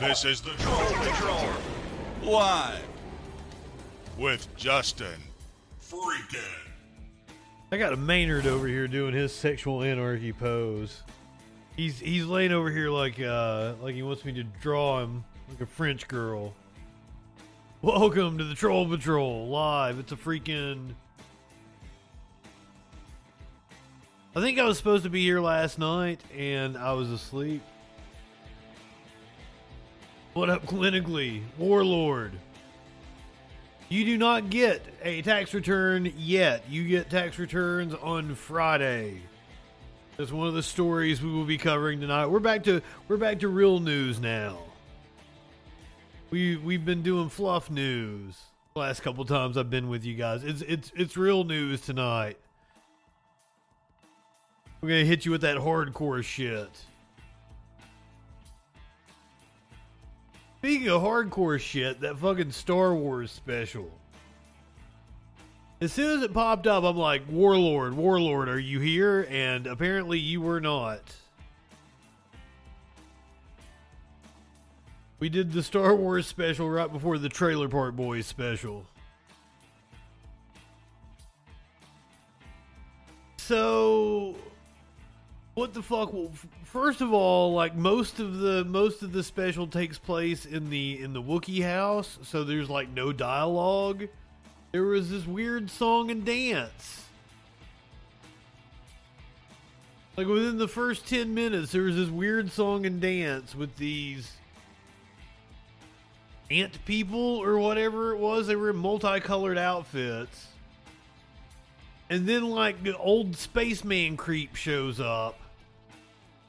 This is the Troll Patrol. Live. With Justin Freakin. I got a Maynard over here doing his sexual anarchy pose. He's he's laying over here like uh like he wants me to draw him like a French girl. Welcome to the Troll Patrol live. It's a freaking. I think I was supposed to be here last night and I was asleep. What up, clinically? Warlord. You do not get a tax return yet. You get tax returns on Friday. That's one of the stories we will be covering tonight. We're back to we're back to real news now. We we've been doing fluff news the last couple times I've been with you guys. It's it's it's real news tonight. We're gonna hit you with that hardcore shit. Speaking of hardcore shit, that fucking Star Wars special. As soon as it popped up, I'm like, Warlord, Warlord, are you here? And apparently you were not. We did the Star Wars special right before the Trailer Park Boys special. So what the fuck? Well, first of all, like most of the most of the special takes place in the in the Wookiee house, so there's like no dialogue. There was this weird song and dance. Like within the first 10 minutes, there was this weird song and dance with these ant people or whatever it was. They were in multicolored outfits. And then like the old spaceman creep shows up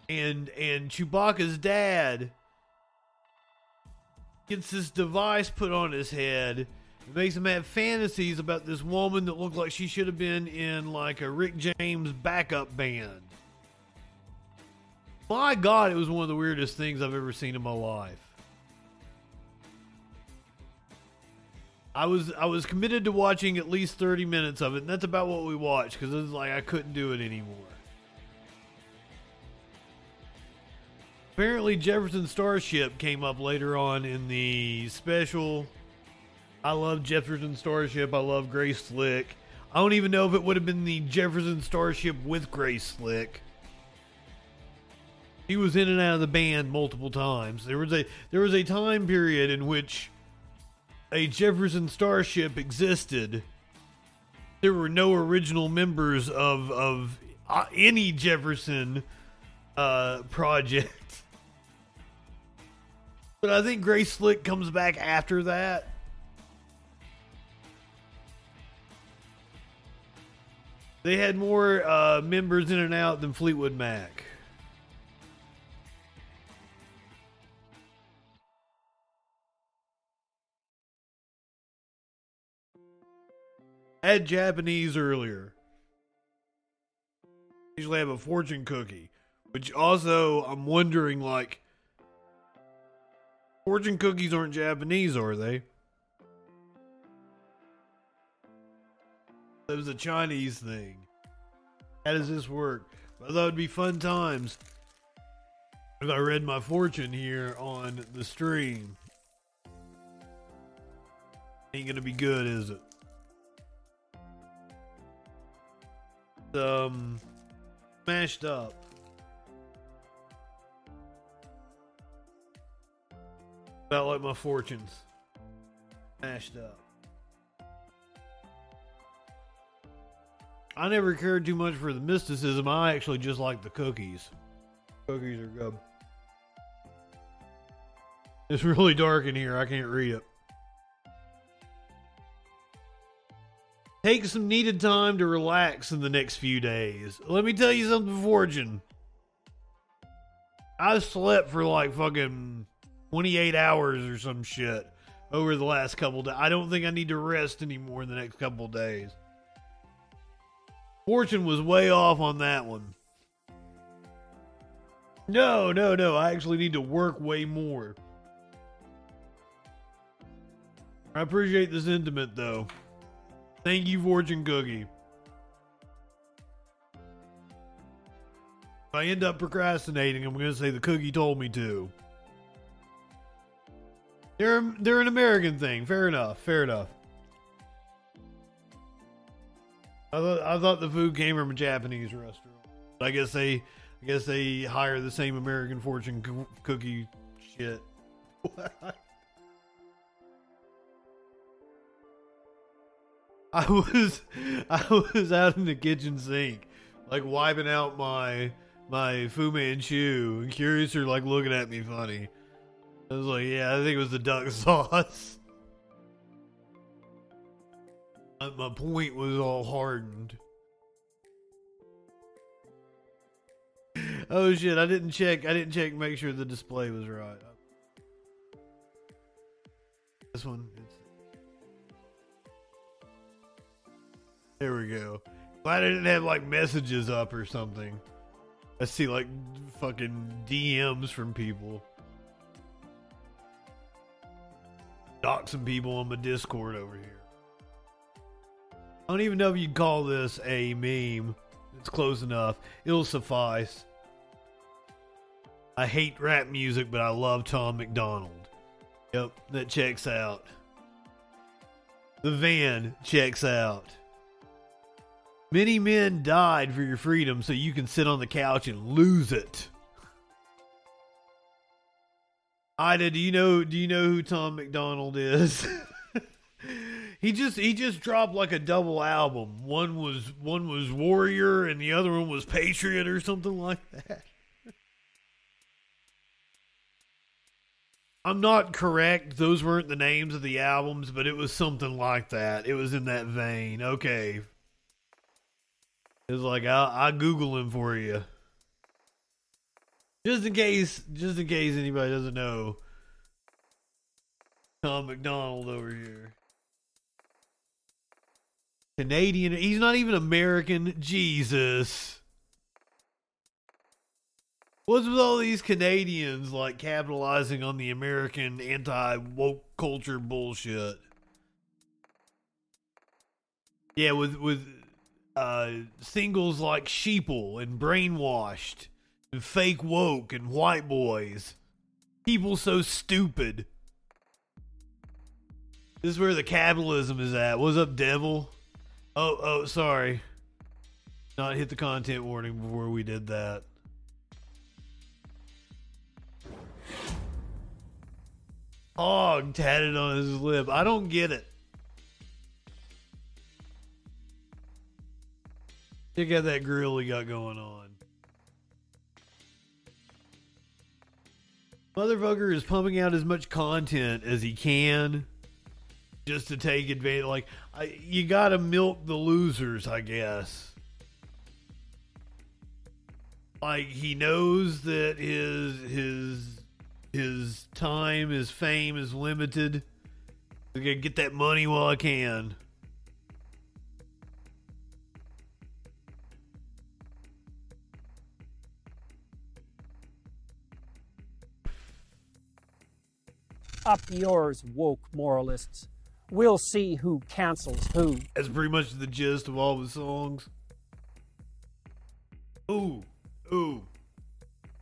and and Chewbacca's dad gets this device put on his head. It makes him have fantasies about this woman that looked like she should have been in like a Rick James backup band. My God, it was one of the weirdest things I've ever seen in my life. I was I was committed to watching at least thirty minutes of it, and that's about what we watched because it was like I couldn't do it anymore. Apparently, Jefferson Starship came up later on in the special. I love Jefferson Starship. I love Grace Slick. I don't even know if it would have been the Jefferson Starship with Grace Slick. He was in and out of the band multiple times. There was a there was a time period in which a Jefferson Starship existed. There were no original members of of uh, any Jefferson uh, project. But I think Grace Slick comes back after that. They had more uh, members in and out than Fleetwood Mac. Had Japanese earlier. Usually have a fortune cookie, which also I'm wondering like fortune cookies aren't Japanese, are they? That was a Chinese thing. How does this work? I thought it'd be fun times if I read my fortune here on the stream. Ain't gonna be good, is it? Um, mashed up. About like my fortunes. Mashed up. I never cared too much for the mysticism. I actually just like the cookies. Cookies are good. It's really dark in here. I can't read it. Take some needed time to relax in the next few days. Let me tell you something, Fortune. I slept for like fucking 28 hours or some shit over the last couple days. I don't think I need to rest anymore in the next couple days. Fortune was way off on that one. No, no, no. I actually need to work way more. I appreciate the sentiment, though. Thank you, Fortune Cookie. If I end up procrastinating, I'm going to say the cookie told me to. They're they're an American thing. Fair enough. Fair enough. I thought I thought the food came from a Japanese restaurant. I guess they I guess they hire the same American fortune co- cookie shit. I was I was out in the kitchen sink, like wiping out my my Fu Manchu, and Curious are like looking at me funny. I was like, yeah, I think it was the duck sauce. My point was all hardened. Oh shit! I didn't check. I didn't check. Make sure the display was right. This one. There we go. Glad I didn't have like messages up or something. I see like fucking DMs from people. Dock some people on my Discord over here. I don't even know if you'd call this a meme. It's close enough. It'll suffice. I hate rap music, but I love Tom McDonald. Yep, that checks out. The van checks out. Many men died for your freedom so you can sit on the couch and lose it. Ida, do you know do you know who Tom McDonald is? he just he just dropped like a double album. One was one was Warrior and the other one was Patriot or something like that. I'm not correct. Those weren't the names of the albums, but it was something like that. It was in that vein. Okay. It was like I'll, I'll Google him for you, just in case. Just in case anybody doesn't know. Tom McDonald over here. Canadian. He's not even American. Jesus. What's with all these Canadians like capitalizing on the American anti woke culture bullshit? Yeah, with with uh, singles like Sheeple and Brainwashed and Fake Woke and White Boys. People so stupid. This is where the capitalism is at. What's up, devil? Oh, oh, sorry. Not hit the content warning before we did that. Hog tatted on his lip. I don't get it. Check out that grill he got going on. Motherfucker is pumping out as much content as he can just to take advantage. Like, I, you gotta milk the losers, I guess. Like, he knows that his, his, his time, his fame is limited. I gotta get that money while I can. Up yours, woke moralists. We'll see who cancels who. That's pretty much the gist of all the songs. Ooh, ooh.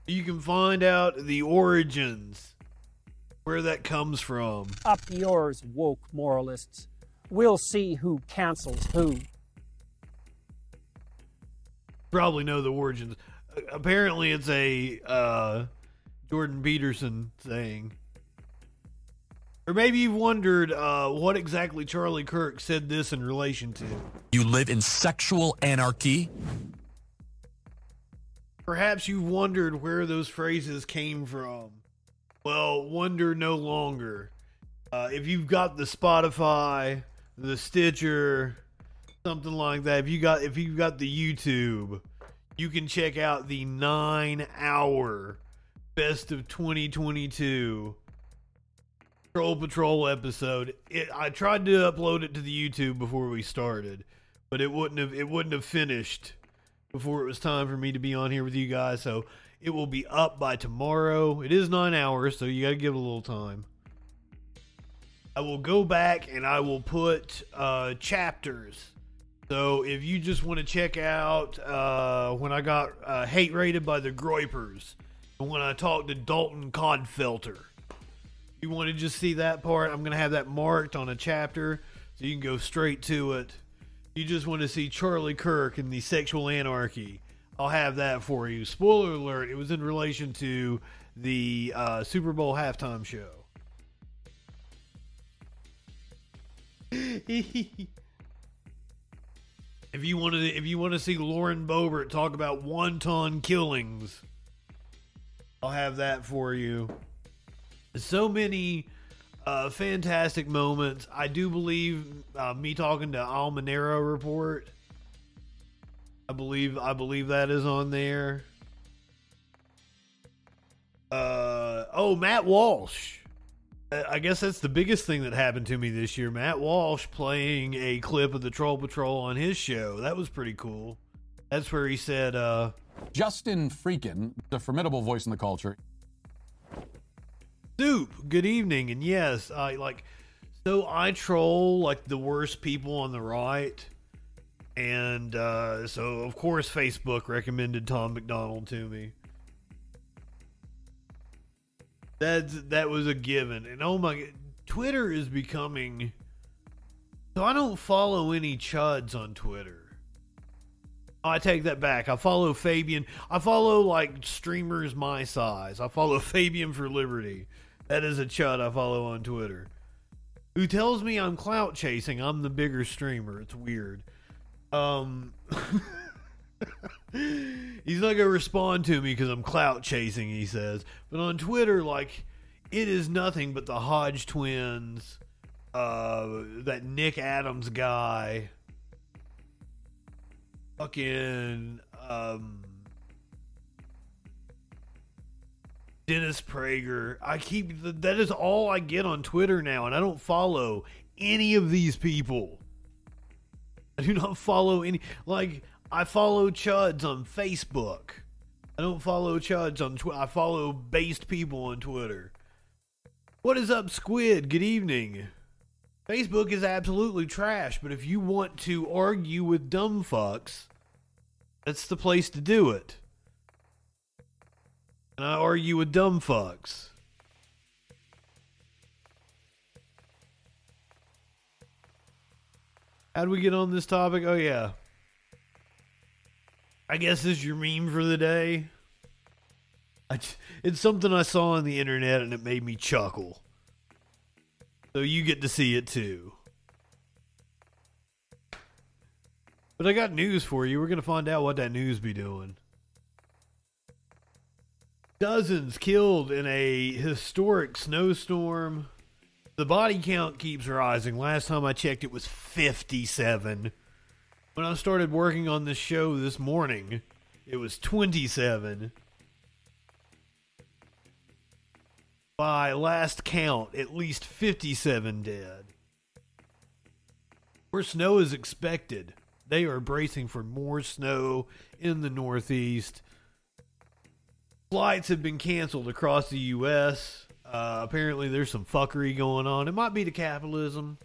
You can find out the origins, where that comes from. Up yours, woke moralists. We'll see who cancels who. Probably know the origins. Apparently, it's a uh, Jordan Peterson thing. Or maybe you've wondered uh, what exactly Charlie Kirk said this in relation to. You live in sexual anarchy? Perhaps you've wondered where those phrases came from. Well, wonder no longer. Uh, if you've got the Spotify, the Stitcher, something like that, if you got if you've got the YouTube, you can check out the nine hour best of 2022 Troll Patrol episode. It, I tried to upload it to the YouTube before we started, but it wouldn't have it wouldn't have finished before it was time for me to be on here with you guys. So it will be up by tomorrow. It is nine hours, so you got to give it a little time. I will go back and I will put uh, chapters. So if you just want to check out uh, when I got uh, hate rated by the Groypers and when I talked to Dalton Codfelter you want to just see that part, I'm going to have that marked on a chapter so you can go straight to it. You just want to see Charlie Kirk and the sexual anarchy. I'll have that for you. Spoiler alert, it was in relation to the uh, Super Bowl halftime show. if you want to if you want to see Lauren Boebert talk about wonton killings, I'll have that for you. So many uh, fantastic moments. I do believe uh, me talking to Almanero report. I believe I believe that is on there. Uh, oh, Matt Walsh. I guess that's the biggest thing that happened to me this year. Matt Walsh playing a clip of the Troll Patrol on his show. That was pretty cool. That's where he said, uh, Justin Freakin, the formidable voice in the culture. Soup, good evening. And yes, I like, so I troll like the worst people on the right. And uh, so, of course, Facebook recommended Tom McDonald to me. That that was a given. And oh my, Twitter is becoming. So I don't follow any chuds on Twitter. I take that back. I follow Fabian. I follow like streamers my size. I follow Fabian for Liberty. That is a chud I follow on Twitter. Who tells me I'm clout chasing? I'm the bigger streamer. It's weird. Um He's not gonna respond to me because I'm clout chasing. He says, but on Twitter, like it is nothing but the Hodge twins, uh, that Nick Adams guy, fucking um, Dennis Prager. I keep that is all I get on Twitter now, and I don't follow any of these people. I do not follow any like I follow chuds on Facebook. I don't follow chuds on Twitter. I follow based people on Twitter. What is up, Squid? Good evening. Facebook is absolutely trash, but if you want to argue with dumb fucks, that's the place to do it. And I argue with dumb fucks. How'd we get on this topic? Oh, yeah. I guess this is your meme for the day. I, it's something I saw on the internet and it made me chuckle. So you get to see it too. But I got news for you. We're going to find out what that news be doing. Dozens killed in a historic snowstorm. The body count keeps rising. Last time I checked, it was 57. When I started working on this show this morning, it was 27. By last count, at least 57 dead. Where snow is expected, they are bracing for more snow in the Northeast. Flights have been canceled across the U.S. Uh, apparently, there's some fuckery going on. It might be the capitalism.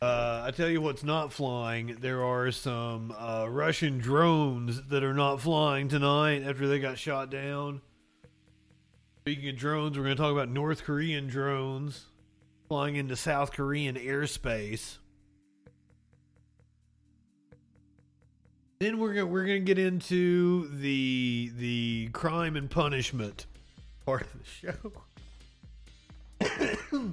Uh, I tell you what's not flying. There are some uh, Russian drones that are not flying tonight after they got shot down. Speaking of drones, we're going to talk about North Korean drones flying into South Korean airspace. Then we're gonna, we're to get into the the crime and punishment part of the show.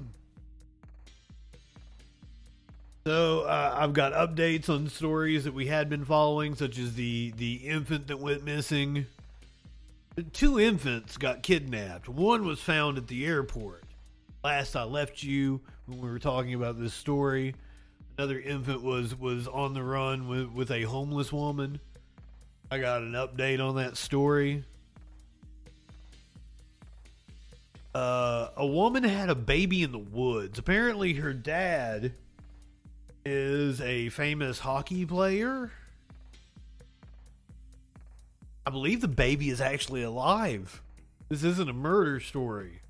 So uh, I've got updates on stories that we had been following, such as the the infant that went missing. Two infants got kidnapped. One was found at the airport. Last I left you when we were talking about this story, another infant was was on the run with with a homeless woman. I got an update on that story. Uh, a woman had a baby in the woods. Apparently, her dad is a famous hockey player. I believe the baby is actually alive. This isn't a murder story.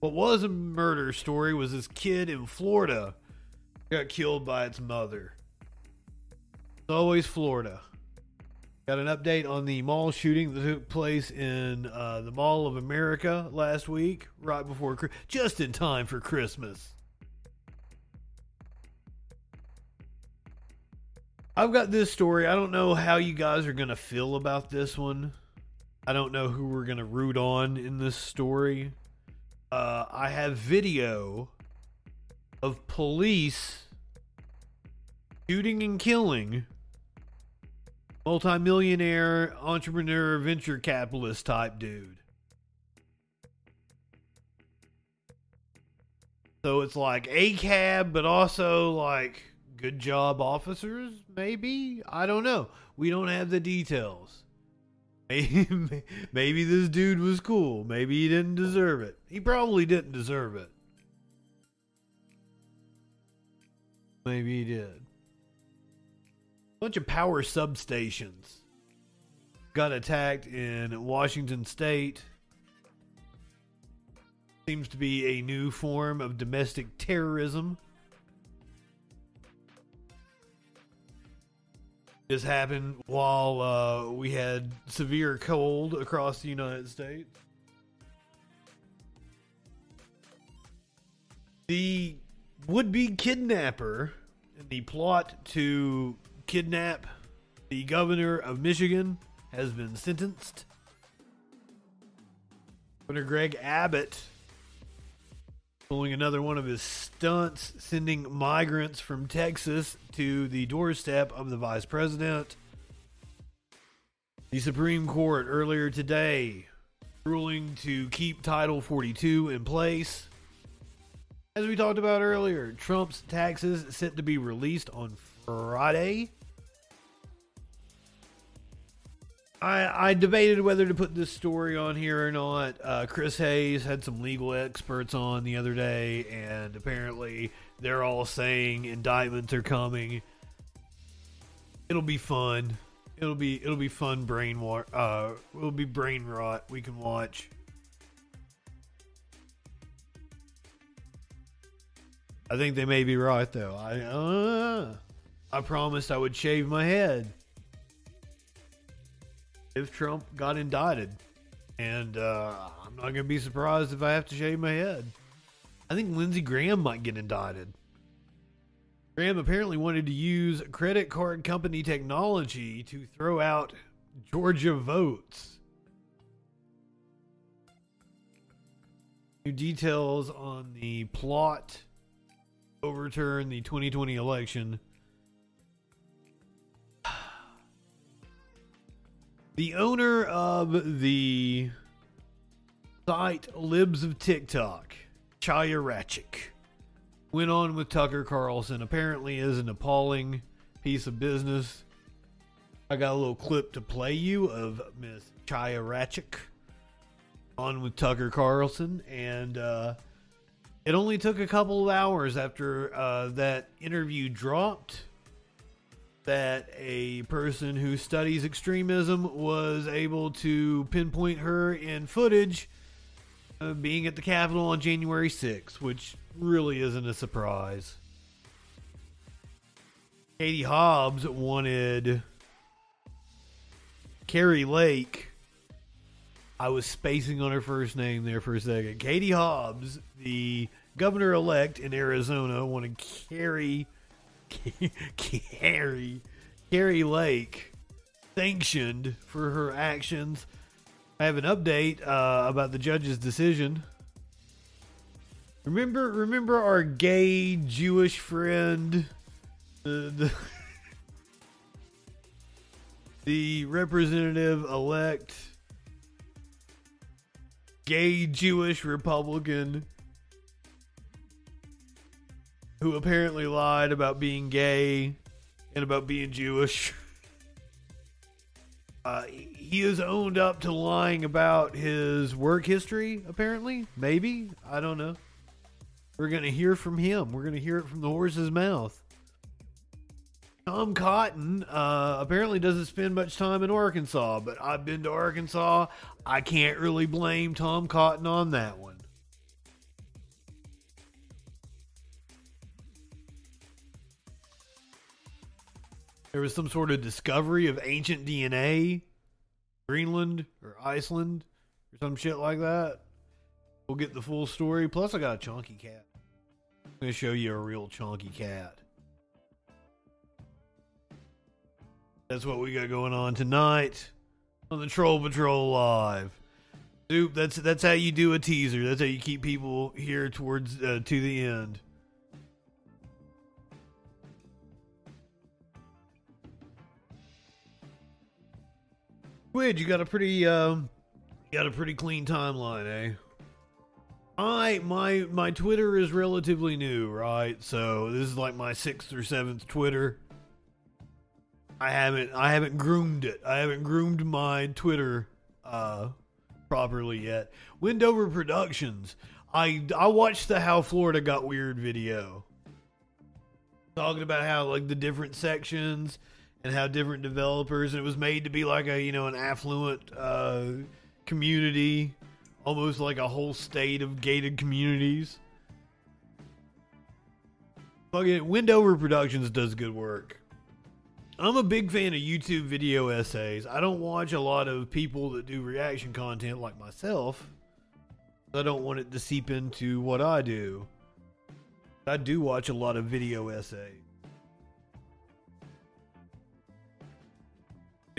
What was a murder story was this kid in Florida got killed by its mother. It's always Florida. Got an update on the mall shooting that took place in uh, the Mall of America last week, right before, just in time for Christmas. I've got this story. I don't know how you guys are going to feel about this one. I don't know who we're going to root on in this story. Uh, I have video of police shooting and killing multimillionaire entrepreneur venture capitalist type dude. So it's like a cab, but also like good job officers, maybe? I don't know. We don't have the details. Maybe, maybe this dude was cool. Maybe he didn't deserve it. He probably didn't deserve it. Maybe he did. Bunch of power substations got attacked in Washington state. Seems to be a new form of domestic terrorism. This happened while uh, we had severe cold across the United States. The would be kidnapper in the plot to kidnap the governor of Michigan has been sentenced. Governor Greg Abbott pulling another one of his stunts, sending migrants from Texas to the doorstep of the vice president. The Supreme Court earlier today ruling to keep Title 42 in place. As we talked about earlier, Trump's taxes set to be released on Friday. I, I debated whether to put this story on here or not. Uh, Chris Hayes had some legal experts on the other day, and apparently they're all saying indictments are coming. It'll be fun. It'll be it'll be fun brain war. Uh, it'll be brain rot we can watch. I think they may be right though. I uh, I promised I would shave my head if Trump got indicted. And uh, I'm not going to be surprised if I have to shave my head. I think Lindsey Graham might get indicted. Graham apparently wanted to use credit card company technology to throw out Georgia votes. New details on the plot overturn the 2020 election. The owner of the site Libs of TikTok, Chaya Raichik, went on with Tucker Carlson. Apparently, is an appalling piece of business. I got a little clip to play you of Miss Chaya Raichik on with Tucker Carlson, and uh, it only took a couple of hours after uh, that interview dropped that a person who studies extremism was able to pinpoint her in footage uh, being at the Capitol on January 6th, which really isn't a surprise. Katie Hobbs wanted Kari Lake. I was spacing on her first name there for a second. Katie Hobbs, the governor elect in Arizona, wanted Kari Kari Carrie Lake sanctioned for her actions. I have an update uh, about the judge's decision. Remember, remember our gay Jewish friend, the the, the representative elect, gay Jewish Republican who apparently lied about being gay and about being Jewish. Uh, he has owned up to lying about his work history, apparently. Maybe. I don't know. We're going to hear from him. We're going to hear it from the horse's mouth. Tom Cotton uh, apparently doesn't spend much time in Arkansas, but I've been to Arkansas. I can't really blame Tom Cotton on that one. There was some sort of discovery of ancient DNA, Greenland or Iceland or some shit like that. We'll get the full story. Plus, I got a chunky cat. I'm gonna show you a real chunky cat. That's what we got going on tonight on the Troll Patrol Live. Dude, that's that's how you do a teaser. That's how you keep people here towards uh, to the end. Squid, you got a pretty um, you got a pretty clean timeline, eh? I my my Twitter is relatively new, right? So this is like my sixth or seventh Twitter. I haven't I haven't groomed it. I haven't groomed my Twitter uh properly yet. Wendover Productions. I I watched the How Florida Got Weird video. Talking about how like the different sections and how different developers and it was made to be like a, you know, an affluent uh community, almost like a whole state of gated communities. Fucking Wendover Productions does good work. I'm a big fan of YouTube video essays. I don't watch a lot of people that do reaction content like myself. I don't want it to seep into what I do. I do watch a lot of video essays.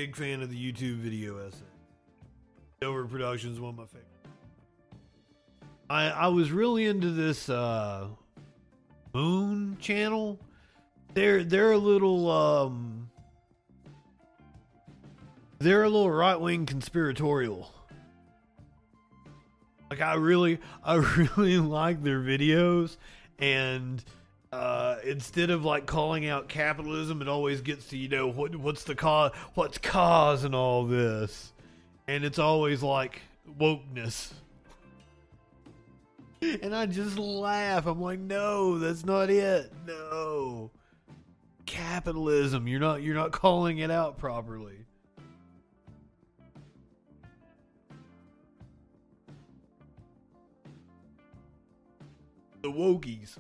Big fan of the YouTube video essay. Dover Productions one of my favorites. I I was really into this uh Moon channel. They're they're a little um they're a little right wing conspiratorial. Like I really I really like their videos and uh, instead of like calling out capitalism, it always gets to you know what what's the cause, what's causing all this, and it's always like wokeness. And I just laugh. I'm like, no, that's not it. No, capitalism. You're not you're not calling it out properly. The wokies.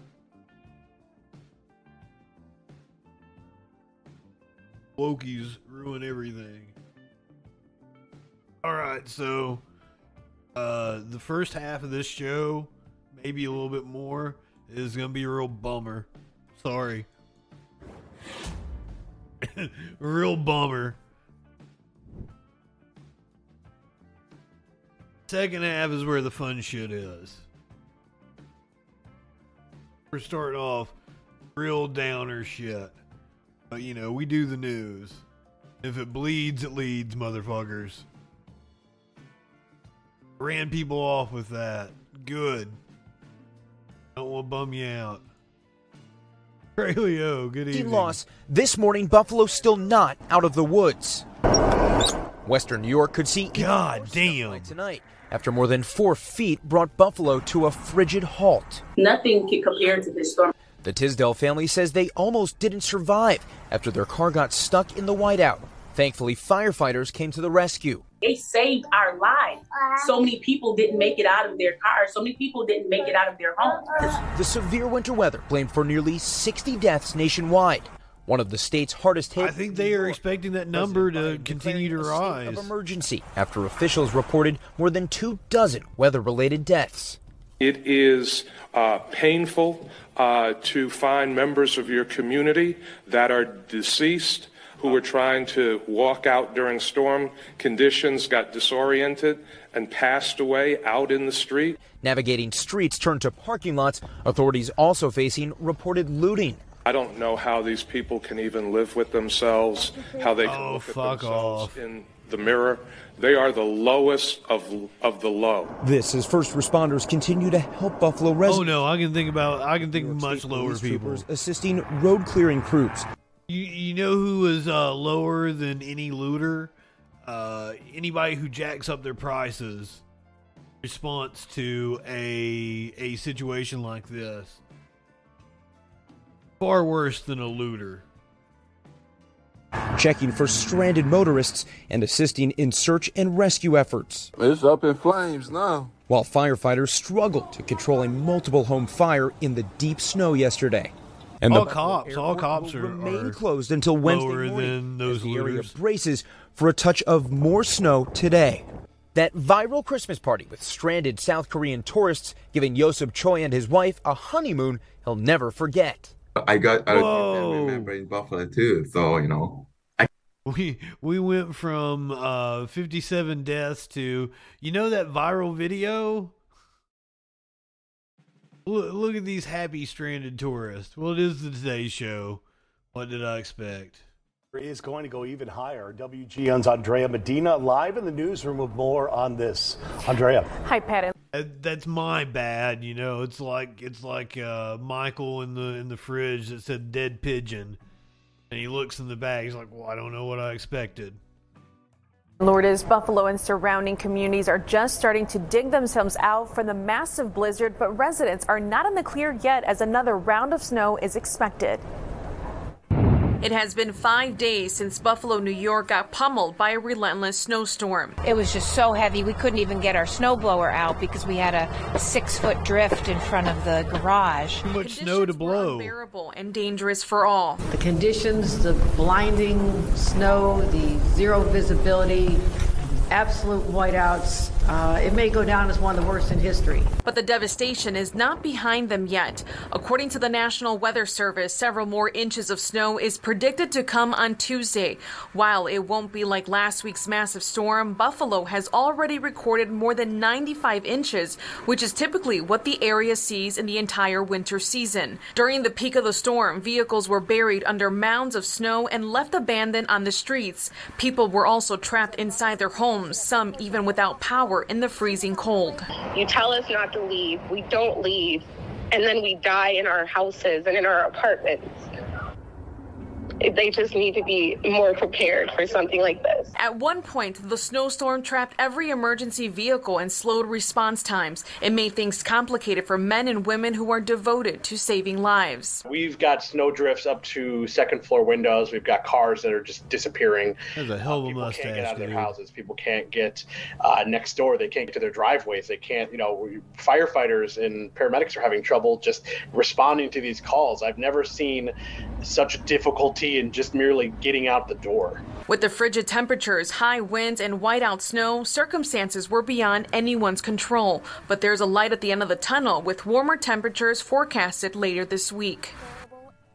Wokies ruin everything. All right, so uh the first half of this show, maybe a little bit more, is gonna be a real bummer. Sorry. real bummer. Second half is where the fun shit is. We're starting off real downer shit. But you know, we do the news. If it bleeds, it leads, motherfuckers. Ran people off with that. Good. Don't want to bum you out. Ray Leo, good evening. loss. This morning, Buffalo still not out of the woods. Western New York could see God damn. by tonight after more than four feet brought Buffalo to a frigid halt. Nothing can compare to this storm. The Tisdale family says they almost didn't survive after their car got stuck in the whiteout. Thankfully, firefighters came to the rescue. They saved our lives. So many people didn't make it out of their cars. So many people didn't make it out of their homes. The severe winter weather blamed for nearly 60 deaths nationwide. One of the state's hardest hit. I think they are expecting that number to continue to rise. of emergency after officials reported more than two dozen weather-related deaths. It is uh, painful uh, to find members of your community that are deceased who were trying to walk out during storm conditions, got disoriented, and passed away out in the street. Navigating streets turned to parking lots, authorities also facing reported looting. I don't know how these people can even live with themselves, how they can Oh, look at fuck themselves off. in the mirror. They are the lowest of, of the low. This as first responders continue to help Buffalo residents. Oh no, I can think about I can think much State lower police people. assisting road clearing crews. You you know who is uh, lower than any looter? Uh, anybody who jacks up their prices. Response to a a situation like this. Far worse than a looter. Checking for stranded motorists and assisting in search and rescue efforts. It's up in flames now. While firefighters struggled to control a multiple home fire in the deep snow yesterday. And all the cops, all cops are remain are closed until Wednesday lower morning than those as the area braces for a touch of more snow today. That viral Christmas party with stranded South Korean tourists giving Yosef Choi and his wife a honeymoon he'll never forget. I got a Whoa. family member in Buffalo too, so you know. We we went from uh 57 deaths to you know that viral video. Look, look at these happy stranded tourists. Well, it is the Today Show. What did I expect? is going to go even higher. WGN's Andrea Medina live in the newsroom with more on this. Andrea. Hi, Pat. That- That's my bad, you know. It's like it's like uh, Michael in the in the fridge that said dead pigeon, and he looks in the bag. He's like, "Well, I don't know what I expected." Lourdes, Buffalo, and surrounding communities are just starting to dig themselves out from the massive blizzard, but residents are not in the clear yet as another round of snow is expected. It has been five days since Buffalo, New York got pummeled by a relentless snowstorm. It was just so heavy we couldn't even get our snowblower out because we had a six foot drift in front of the garage. Too much snow to blow. Unbearable and dangerous for all. The conditions, the blinding snow, the zero visibility, absolute whiteouts. Uh, it may go down as one of the worst in history. But the devastation is not behind them yet. According to the National Weather Service, several more inches of snow is predicted to come on Tuesday. While it won't be like last week's massive storm, Buffalo has already recorded more than 95 inches, which is typically what the area sees in the entire winter season. During the peak of the storm, vehicles were buried under mounds of snow and left abandoned on the streets. People were also trapped inside their homes, some even without power in the freezing cold. You tell us not to leave, we don't leave, and then we die in our houses and in our apartments. They just need to be more prepared for something like this. At one point, the snowstorm trapped every emergency vehicle and slowed response times. It made things complicated for men and women who are devoted to saving lives. We've got snow drifts up to second floor windows. We've got cars that are just disappearing. That's a hell of a People mustache, can't get out of their dude. houses. People can't get uh, next door. They can't get to their driveways. They can't, you know, firefighters and paramedics are having trouble just responding to these calls. I've never seen such difficulty in just merely getting out the door. With the frigid temperatures, high winds, and whiteout snow, circumstances were beyond anyone's control. But there's a light at the end of the tunnel with warmer temperatures forecasted later this week.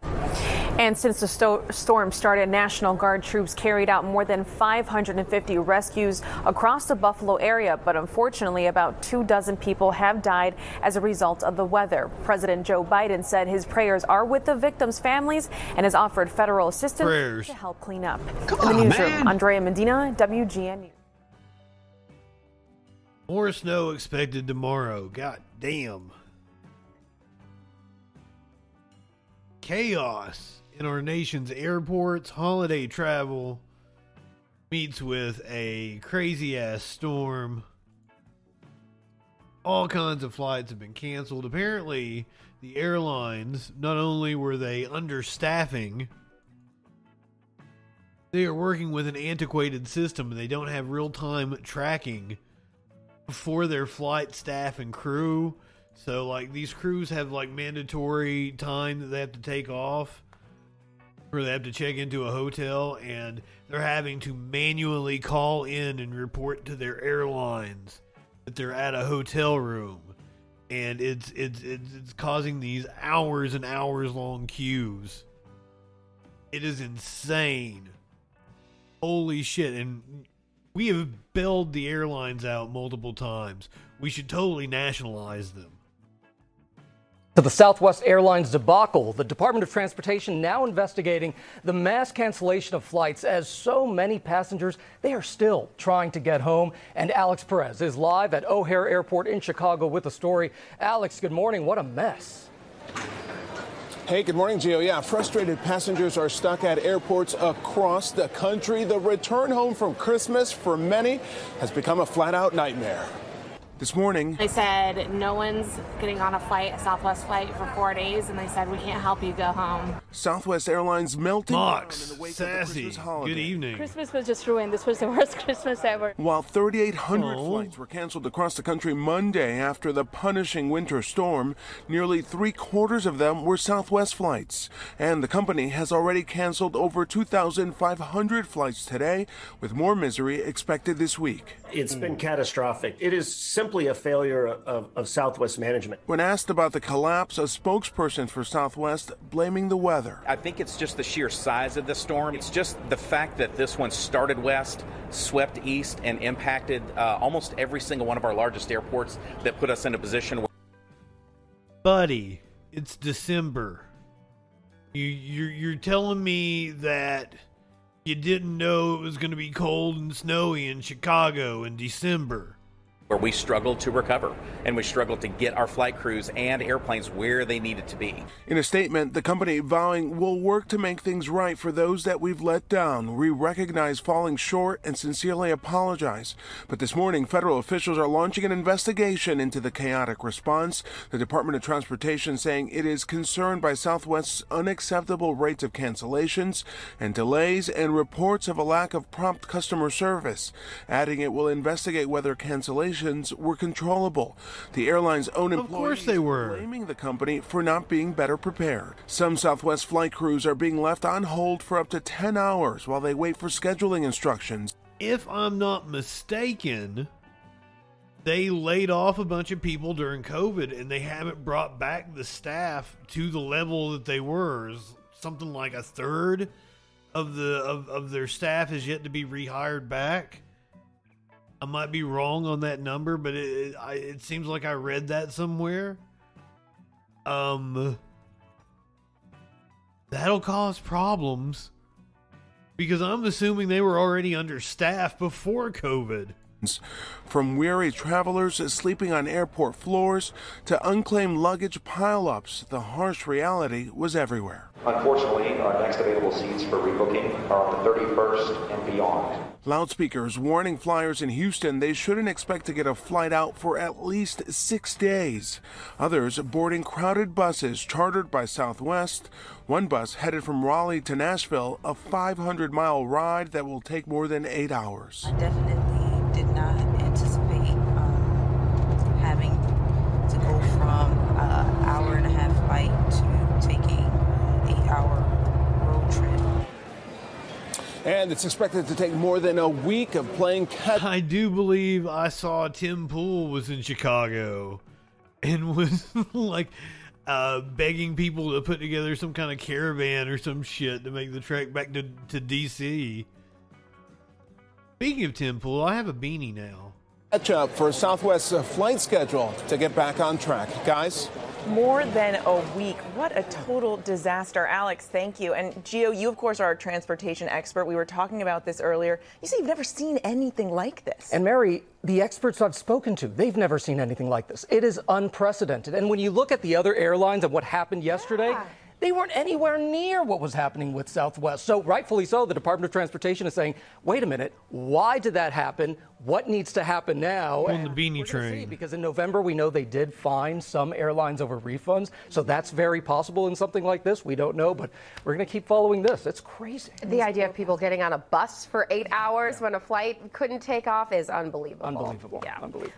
And since the sto- storm started, National Guard troops carried out more than 550 rescues across the Buffalo area. But unfortunately, about two dozen people have died as a result of the weather. President Joe Biden said his prayers are with the victims' families and has offered federal assistance Prayers. to help clean up. Come In the on, newsroom, man. Andrea Medina, WGN News. More snow expected tomorrow. God damn. Chaos in our nation's airports. Holiday travel meets with a crazy ass storm. All kinds of flights have been canceled. Apparently, the airlines, not only were they understaffing, they are working with an antiquated system they don't have real time tracking for their flight staff and crew. So like these crews have like mandatory time that they have to take off or they have to check into a hotel and they're having to manually call in and report to their airlines that they're at a hotel room and it's it's it's, it's causing these hours and hours long queues. It is insane. Holy shit and we have bailed the airlines out multiple times. We should totally nationalize them. To the Southwest Airlines debacle, the Department of Transportation now investigating the mass cancellation of flights as so many passengers they are still trying to get home. And Alex Perez is live at O'Hare Airport in Chicago with the story. Alex, good morning. What a mess. Hey, good morning, Gio. Yeah, frustrated passengers are stuck at airports across the country. The return home from Christmas for many has become a flat out nightmare. This morning, They said no one's getting on a flight, a Southwest flight, for four days, and they said we can't help you go home. Southwest Airlines melting Mox, down in the wake sassy. of the Christmas holiday. Good evening. Christmas was just ruined. This was the worst Christmas ever. While 3,800 Oh. flights were canceled across the country Monday after the punishing winter storm, nearly three quarters of them were Southwest flights. And the company has already canceled over 2,500 flights today, with more misery expected this week. It's been catastrophic. It is simply a failure of, of Southwest management. When asked about the collapse, a spokesperson for Southwest blaming the weather. I think it's just the sheer size of the storm. It's just the fact that this one started west, swept east, and impacted uh, almost every single one of our largest airports that put us in a position where. buddy, it's December. You you're you're telling me that you didn't know it was going to be cold and snowy in Chicago in December. Where we struggled to recover and we struggled to get our flight crews and airplanes where they needed to be. In a statement, the company vowing we'll work to make things right for those that we've let down. We recognize falling short and sincerely apologize. But this morning, federal officials are launching an investigation into the chaotic response. The Department of Transportation saying it is concerned by Southwest's unacceptable rates of cancellations and delays and reports of a lack of prompt customer service, adding it will investigate whether cancellations were controllable. The airline's own Of employees course they were. blaming the company for not being better prepared. Some Southwest flight crews are being left on hold for up to 10 hours while they wait for scheduling instructions. If I'm not mistaken, they laid off a bunch of people during COVID and they haven't brought back the staff to the level that they were. Something like a third of the of, of their staff is yet to be rehired back. I might be wrong on that number, but it it, I, it seems like I read that somewhere. Um, that'll cause problems because I'm assuming they were already understaffed before COVID. From weary travelers sleeping on airport floors to unclaimed luggage pileups, the harsh reality was everywhere. Unfortunately, our next available seats for rebooking are on the 31st and beyond. Loudspeakers warning flyers in Houston they shouldn't expect to get a flight out for at least six days. Others boarding crowded buses chartered by Southwest. One bus headed from Raleigh to Nashville, a 500 mile ride that will take more than eight hours. I definitely did not anticipate um, having to go from an hour and a half flight to taking an eight hour road trip. And it's expected to take more than a week of playing catch. I do believe I saw Tim Pool was in Chicago and was like uh, begging people to put together some kind of caravan or some shit to make the trek back to, to DC. Speaking of Tim Pool, I have a beanie now. Catch up for Southwest's uh, flight schedule to get back on track. Guys? More than a week. What a total disaster. Alex, thank you. And Gio, you, of course, are a transportation expert. We were talking about this earlier. You say you've never seen anything like this. And Mary, the experts I've spoken to, they've never seen anything like this. It is unprecedented. And when you look at the other airlines and what happened yesterday, they weren't anywhere near what was happening with Southwest. So, rightfully so, the Department of Transportation is saying, wait a minute, why did that happen? What needs to happen now? On the beanie we're see, train. because in November, we know they did fine some airlines over refunds. So, that's very possible in something like this. We don't know, but we're going to keep following this. It's crazy. The idea of people getting on a bus for eight hours when a flight couldn't take off is unbelievable. Unbelievable. Yeah. Unbelievable.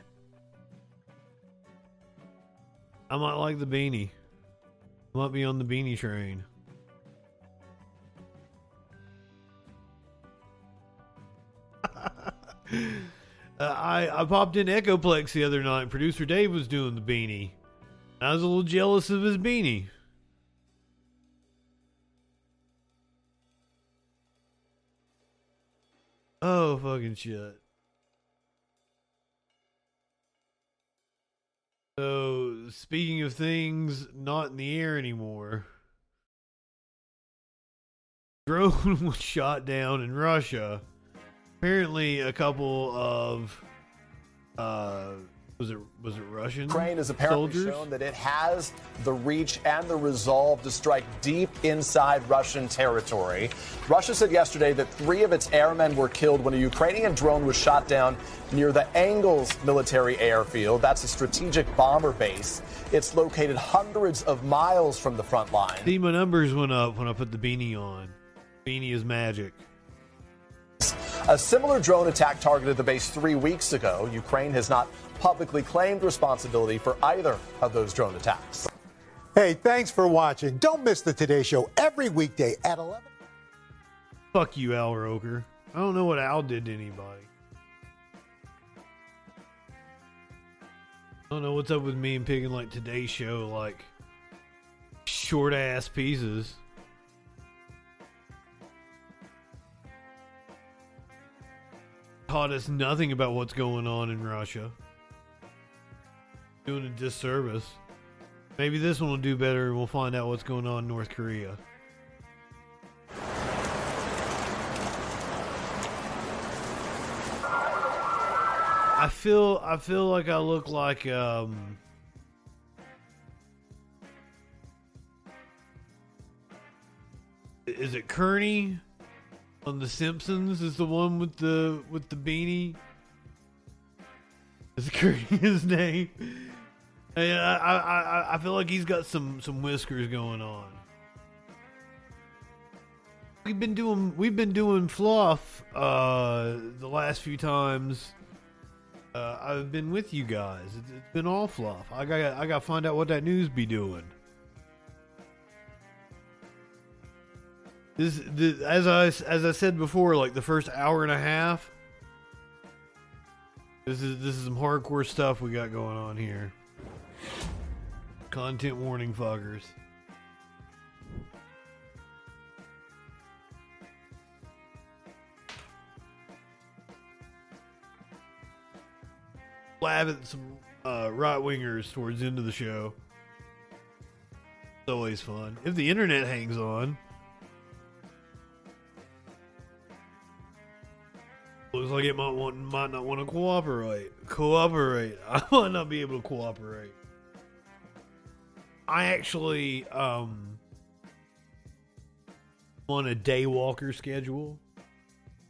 I might like the beanie. Might be on the beanie train. Uh, I I popped in Echoplex the other night. Producer Dave was doing the beanie. I was a little jealous of his beanie. Oh fucking shit. So speaking of things not in the air anymore, drone was shot down in Russia. Apparently, a couple of uh, Was it was it Russian? Ukraine has apparently soldiers? shown that it has the reach and the resolve to strike deep inside Russian territory. Russia said yesterday that three of its airmen were killed when a Ukrainian drone was shot down near the Engels military airfield. That's a strategic bomber base. It's located hundreds of miles from the front line. See, my numbers went up when I put the beanie on. Beanie is magic. A similar drone attack targeted the base three weeks ago. Ukraine has not publicly claimed responsibility for either of those drone attacks. Hey, thanks for watching. Don't miss the Today Show every weekday at 11. Fuck you, Al Roker. I don't know what Al did to anybody. I don't know what's up with me and picking like today's show like short ass pieces. Taught us nothing about what's going on in Russia. Doing a disservice. Maybe this one will do better and we'll find out what's going on in North Korea. I feel I feel like I look like um Is it Kearney on The Simpsons? Is the one with the with the beanie? Is Kearney his name? I, I I feel like he's got some some whiskers going on. We've been doing we've been doing fluff uh the last few times uh, I've been with you guys. It's, it's been all fluff. I got I got to find out what that news be doing. This, this as I as I said before, like the first hour and a half. This is this is some hardcore stuff we got going on here. Content warning, laugh at some uh, right wingers towards the end of the show. It's always fun. If the internet hangs on. Looks like it might want might not want to cooperate. Cooperate. I might not be able to cooperate. I actually um on a day walker schedule.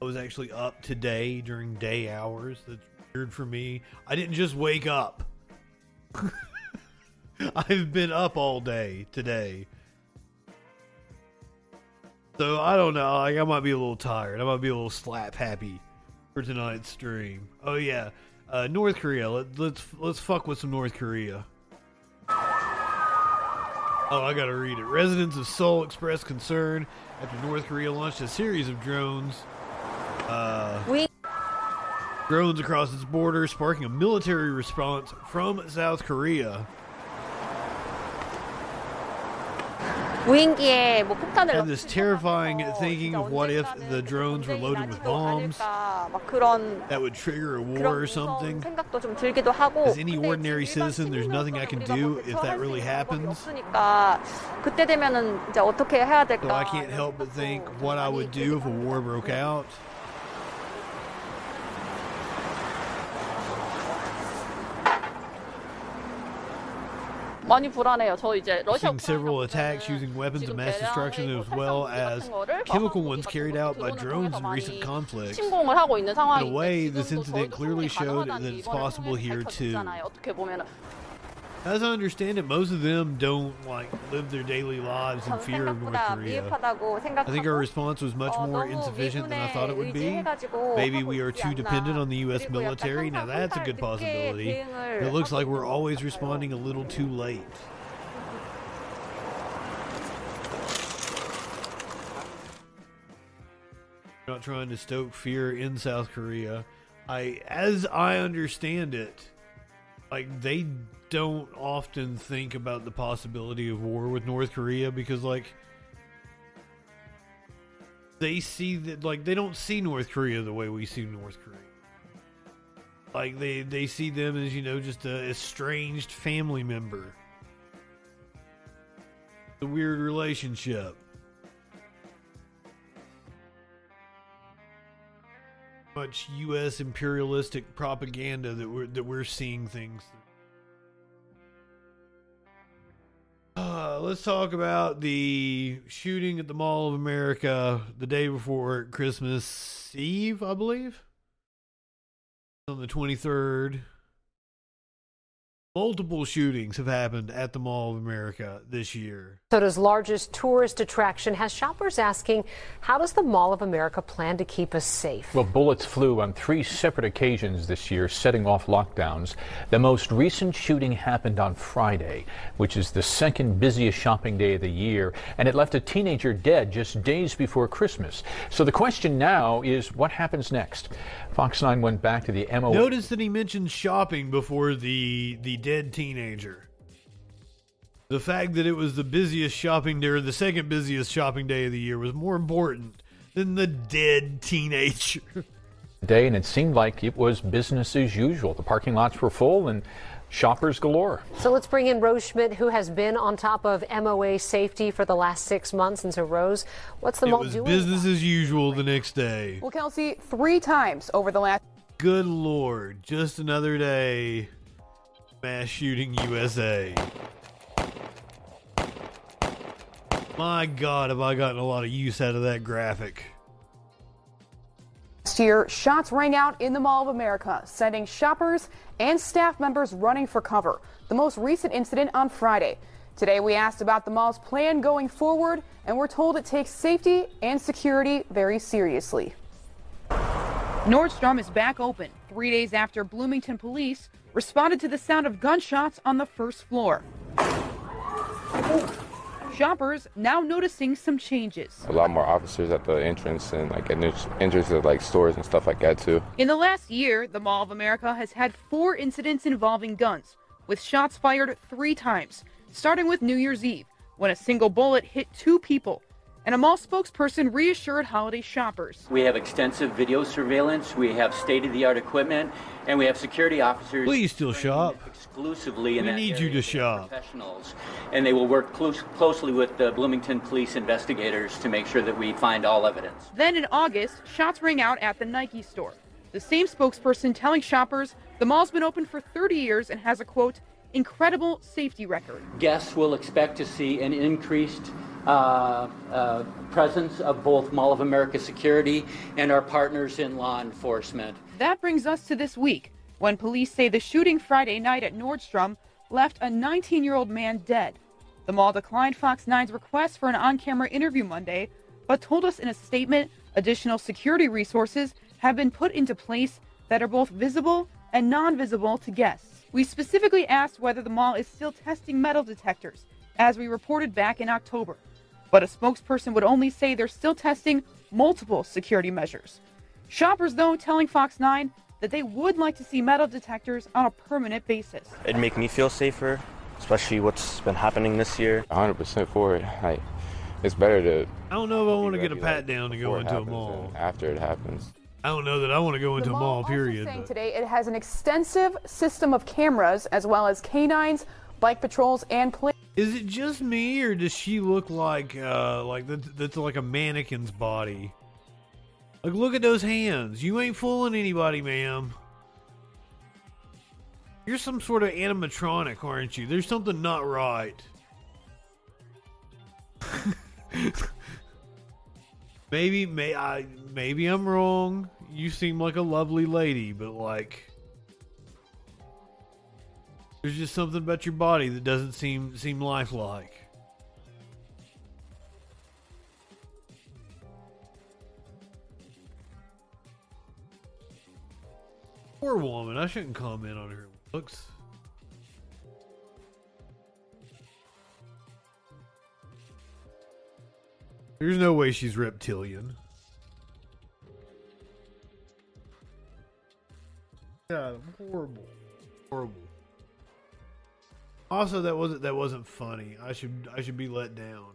I was actually up today during day hours. That's weird for me. I didn't just wake up. I've been up all day today. So I don't know. Like I might be a little tired. I might be a little slap happy for tonight's stream. Oh yeah, uh, North Korea. Let, let's let's fuck with some North Korea. Oh, I gotta read it. Residents of Seoul expressed concern after North Korea launched a series of drones. Uh, we drones across its border, sparking a military response from South Korea. And this terrifying thinking of what if the drones were loaded with bombs that would trigger a war or something. As any ordinary citizen, there's nothing I can do if that really happens. I can't help but think what I would do if a war broke out. 많이 불안해요. 저 이제 러시아 Seeing several attacks using weapons of mass destruction as well as chemical ones carried out by drones in recent conflicts. 침공을 하고 있는 In a 상황인데 way, this incident clearly showed that it's possible here too. 어떻게 보면은 as I understand it, most of them don't like live their daily lives in fear of North Korea. I think our response was much more insufficient than I thought it would be. Maybe we are too dependent on the U.S. military. Now that's a good possibility. It looks like we're always responding a little too late. Not trying to stoke fear in South Korea. I, as I understand it, like they don't often think about the possibility of war with North Korea because like they see that like they don't see North Korea the way we see North Korea. Like they they see them as you know just a estranged family member. A weird relationship. much U.S. imperialistic propaganda that we're that we're seeing things. Uh, let's talk about the shooting at the Mall of America the day before Christmas Eve, I believe, on the twenty third. Multiple shootings have happened at the Mall of America this year. Minnesota's largest tourist attraction has shoppers asking, how does the Mall of America plan to keep us safe? Well, bullets flew on three separate occasions this year, setting off lockdowns. The most recent shooting happened on Friday, which is the second busiest shopping day of the year, and it left a teenager dead just days before Christmas. So the question now is what happens next? Fox 9 went back to the MO. Notice that he mentioned shopping before the the dead teenager. The fact that it was the busiest shopping day or the second busiest shopping day of the year was more important than the dead teenager. day, and it seemed like it was business as usual. The parking lots were full and shoppers galore. So let's bring in Rose Schmidt, who has been on top of MOA safety for the last six months. And so, Rose, what's the it mall was doing? business as usual the next day. Well, Kelsey, three times over the last. Good lord, just another day. Mass shooting USA. My god, have I gotten a lot of use out of that graphic. Last year, shots rang out in the Mall of America, sending shoppers and staff members running for cover. The most recent incident on Friday. Today, we asked about the mall's plan going forward, and we're told it takes safety and security very seriously. Nordstrom is back open three days after Bloomington police responded to the sound of gunshots on the first floor. Shoppers now noticing some changes. a lot more officers at the entrance and like en- entrance of like stores and stuff like that too. In the last year, the Mall of America has had four incidents involving guns, with shots fired three times, starting with New Year's Eve, when a single bullet hit two people. And a mall spokesperson reassured holiday shoppers. We have extensive video surveillance, we have state of the art equipment, and we have security officers. Please still shop. Exclusively in We that need you to shop. Professionals, and they will work close, closely with the Bloomington police investigators to make sure that we find all evidence. Then in August, shots rang out at the Nike store. The same spokesperson telling shoppers the mall's been open for 30 years and has a quote, incredible safety record. Guests will expect to see an increased uh, uh, presence of both Mall of America security and our partners in law enforcement. That brings us to this week, when police say the shooting Friday night at Nordstrom left a 19 year old man dead. The mall declined Fox 9's request for an on camera interview Monday, but told us in a statement additional security resources have been put into place that are both visible and non visible to guests. We specifically asked whether the mall is still testing metal detectors, as we reported back in October. But a spokesperson would only say they're still testing multiple security measures. Shoppers, though, telling Fox 9 that they would like to see metal detectors on a permanent basis. It'd make me feel safer, especially what's been happening this year. 100% for it. Like, it's better to. I don't know if I want to get a pat down to go into a mall. After it happens. I don't know that I want to go into The a mall mall, period. saying but- today it has an extensive system of cameras as well as canines, bike patrols, and police. Is it just me, or does she look like uh like that, that's like a mannequin's body? Like, look at those hands. You ain't fooling anybody, ma'am. You're some sort of animatronic, aren't you? There's something not right. maybe, may I? Maybe I'm wrong. You seem like a lovely lady, but like, there's just something about your body that doesn't seem seem lifelike. Poor woman. I shouldn't comment on her looks. There's no way she's reptilian. Yeah, horrible, horrible. Also, that wasn't that wasn't funny. I should I should be let down.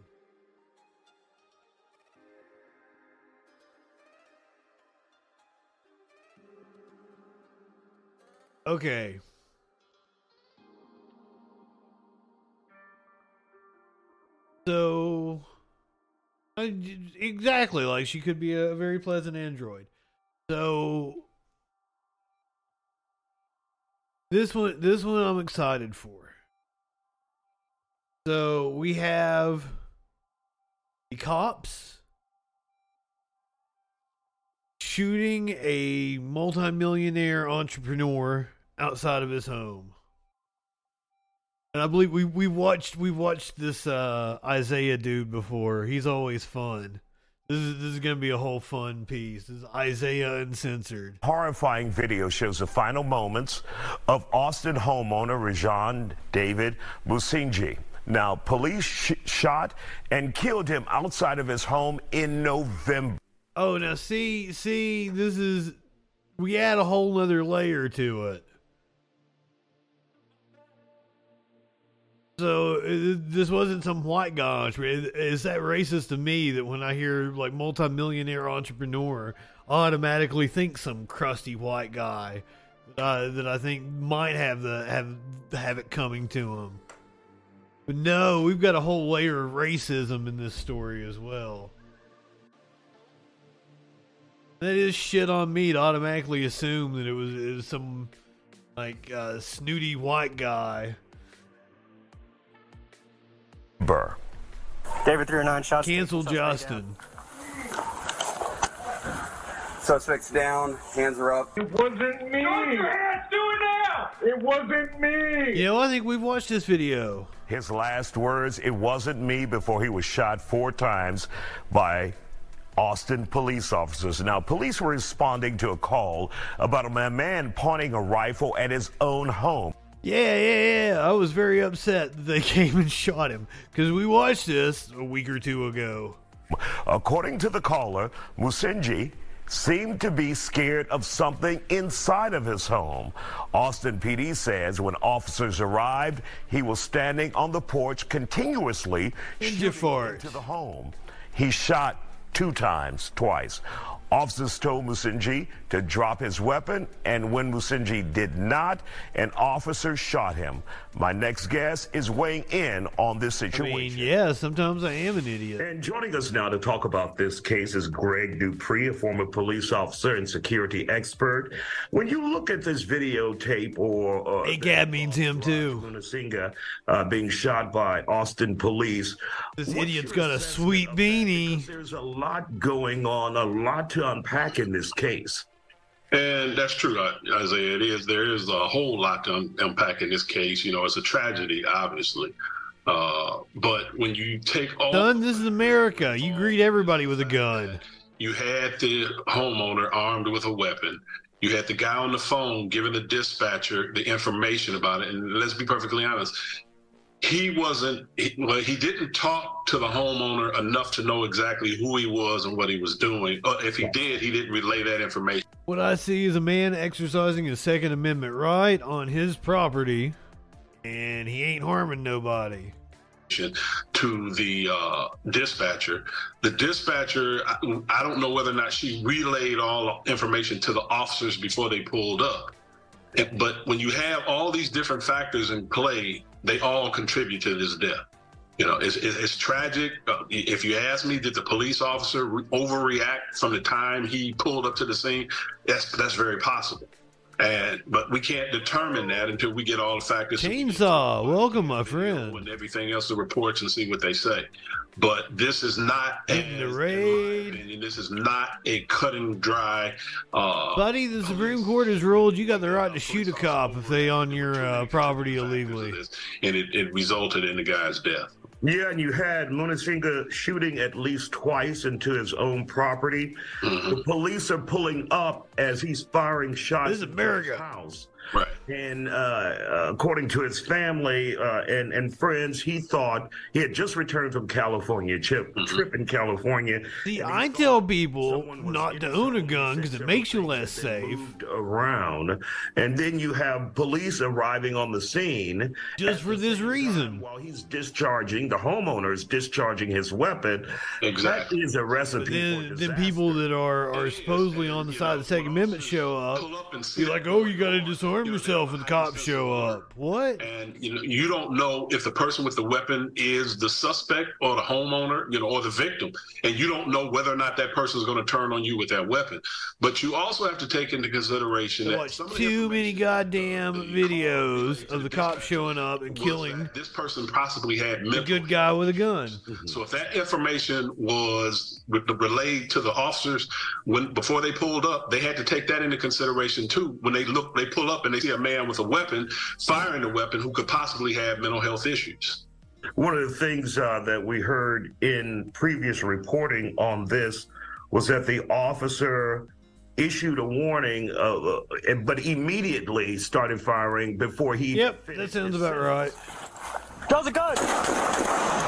Okay. So, Uh, exactly like she could be a very pleasant android. So this one, this one, I'm excited for. So we have the cops shooting a multimillionaire entrepreneur outside of his home. And I believe we we watched we watched this uh, Isaiah dude before. He's always fun. This is this is gonna be a whole fun piece. This is Isaiah Uncensored. Horrifying video shows the final moments of Austin homeowner Rajan David Moonesinghe. Now, police sh- shot and killed him outside of his home in November. Oh, now see, see, this is we add a whole other layer to it. So uh, this wasn't some white guy. Is that racist to me that when I hear like multimillionaire entrepreneur, automatically think some crusty white guy that I, that I think might have the have have it coming to him. But no, we've got a whole layer of racism in this story as well. That is shit on me to automatically assume that it was, it was some like uh, snooty white guy. Burr. David 309 shots. Cancel Justin. Suspects down, hands are up. It wasn't me. Put your hands, do it now. It wasn't me. You know, I think we've watched this video. His last words, it wasn't me, before he was shot four times by Austin police officers. Now, police were responding to a call about a man pointing a rifle at his own home. Yeah, yeah, yeah. I was very upset that they came and shot him because we watched this a week or two ago. According to the caller, Moonesinghe seemed to be scared of something inside of his home. Austin PD says when officers arrived, he was standing on the porch continuously shooting into the home. He shot two times, twice. Officers told Moonesinghe to drop his weapon, and when Moonesinghe did not, an officer shot him. My next guest is weighing in on this situation. I mean, yeah, sometimes I am an idiot. And joining us now to talk about this case is Greg Dupree, a former police officer and security expert. When you look at this videotape, or uh, hey, Gab means him too. Moonesinghe uh, being shot by Austin police. This idiot's got a sweet beanie. There's a lot going on, a lot to unpack in this case. And that's true, uh, Isaiah. It is. There is a whole lot to un- unpack in this case. You know, it's a tragedy, obviously. Uh, but when you take all, Son, this is America. You greet everybody with a gun. you had the homeowner armed with a weapon. You had the guy on the phone giving the dispatcher the information about it. And let's be perfectly honest, he wasn't. He, well, he didn't talk to the homeowner enough to know exactly who he was and what he was doing. Or if he did, he didn't relay that information. What I see is a man exercising his Second Amendment right on his property, and he ain't harming nobody. to the uh, dispatcher. The dispatcher, I, I don't know whether or not she relayed all information to the officers before they pulled up. But when you have all these different factors in play, they all contribute to this death. You know, it's, it's, tragic. Uh, If you ask me, did the police officer overreact from the time he pulled up to the scene? That's that's very possible. And but we can't determine that until we get all the factors Chainsaw, welcome, my friend. and everything else, the reports, and see what they say. But this is not, In the raid. opinion, this is not a cut and dry. Uh, Buddy, the Supreme Court has ruled you got the right to shoot a cop if they on your uh, property illegally. and it, it resulted in the guy's death. Yeah, and you had Moonesinghe shooting at least twice into his own property. Mm-hmm. The police are pulling up as he's firing shots This is America. house. Right. And uh, according to his family uh, and, and friends, he thought he had just returned from California, trip, trip in California. See, I tell people not to own a gun because it makes you less safe. around, and then you have police arriving on the scene Just for this reason. While he's discharging, the homeowner is discharging his weapon. Exactly. That is a recipe for then, disaster. then people that are, are supposedly on the side of the Second Amendment show up, be like, "Oh, you got to disarm arm yourself when the cops show up. What? And you know, you don't know if the person with the weapon is the suspect or the homeowner, you know, or the victim, and you don't know whether or not that person is going to turn on you with that weapon. But you also have to take into consideration that too many goddamn videos of the cops showing up and killing this person possibly had a good guy with a gun. Mm-hmm. So if that information was relayed to the officers when before they pulled up, they had to take that into consideration too. When they look, they pull up and they see a man with a weapon firing a weapon who could possibly have mental health issues. One of the things uh, that we heard in previous reporting on this was that the officer issued a warning, uh, uh, but immediately started firing before he. Yep, that sounds about right. Draw the gun.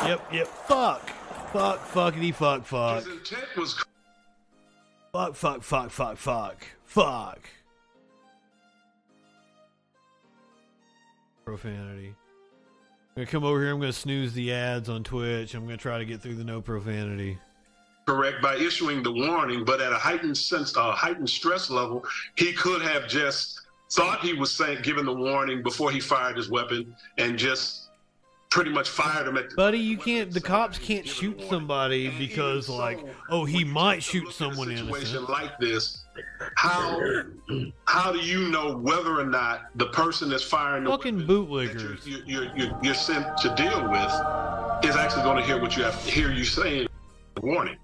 Yep, yep. Fuck. Fuck, fuckity, fuck, fuck. His intent was Fuck, fuck, fuck, fuck, fuck. Fuck. Profanity. I'm gonna come over here. I'm gonna snooze the ads on Twitch. I'm gonna try to get through the no profanity. correct by issuing the warning, but at a heightened sense, uh, heightened stress level, he could have just thought he was saying, given the warning before he fired his weapon, and just pretty much fired him at. Buddy, you can't. The cops can't shoot somebody because, like, oh, he might shoot someone in a situation innocent. like this, how how do you know whether or not the person that's firing the Fucking bootleggers. you're, you're, you're, you're sent to deal with is actually going to hear what you have to hear you saying? Warning.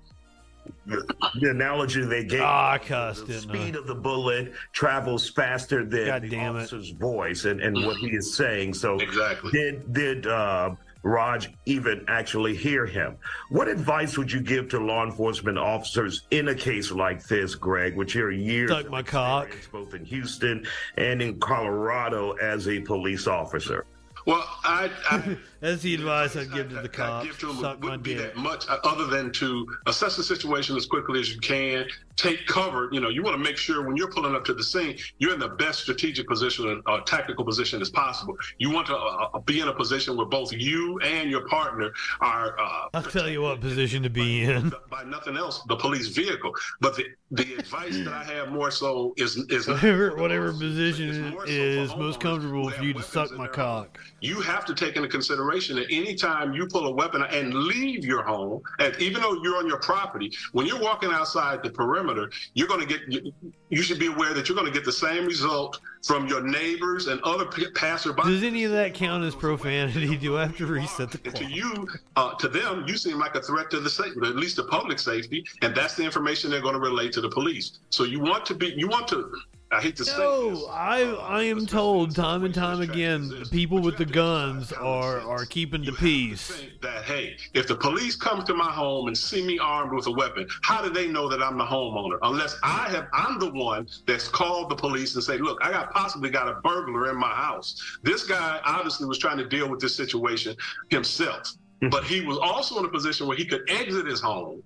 The analogy they gave. I cussed, the didn't speed of the bullet travels faster than God the damn it. officer's voice and, and what he is saying. So Exactly. did did uh, Raj even actually hear him? What advice would you give to law enforcement officers in a case like this, Greg, with your years Suck of my cock. both in Houston and in Colorado as a police officer? Well, I, I That's the advice I'd give to the give cops. to him Suck my wouldn't be dick. that much uh, other than to assess the situation as quickly as you can, take cover. You know, you want to make sure when you're pulling up to the scene, you're in the best strategic position or tactical position as possible. You want to uh, be in a position where both you and your partner are. Uh, I'll tell you what position to be in. by nothing else, the police vehicle. But the the advice that I have more so is is Whatever, whatever position it is most comfortable for you to suck my cock. you have to take into consideration that anytime you pull a weapon and leave your home, and even though you're on your property, when you're walking outside the perimeter, you're going to get. You, you should be aware that you're going to get the same result from your neighbors and other passersby. Does any of that count as profanity? Do I have to reset the And clock? to you, uh, to them, you seem like a threat to the safety, at least the public safety, and that's the information they're going to relay to the police. So you want to be, you want to. I hate to say No, I I uh, am told time and time again the people with the guns are are keeping the peace. that hey, if the police come to my home and see me armed with a weapon, how do they know that I'm the homeowner? Unless I have, I'm the one that's called the police and say, look, I got possibly got a burglar in my house. This guy obviously was trying to deal with this situation himself, mm-hmm. but he was also in a position where he could exit his home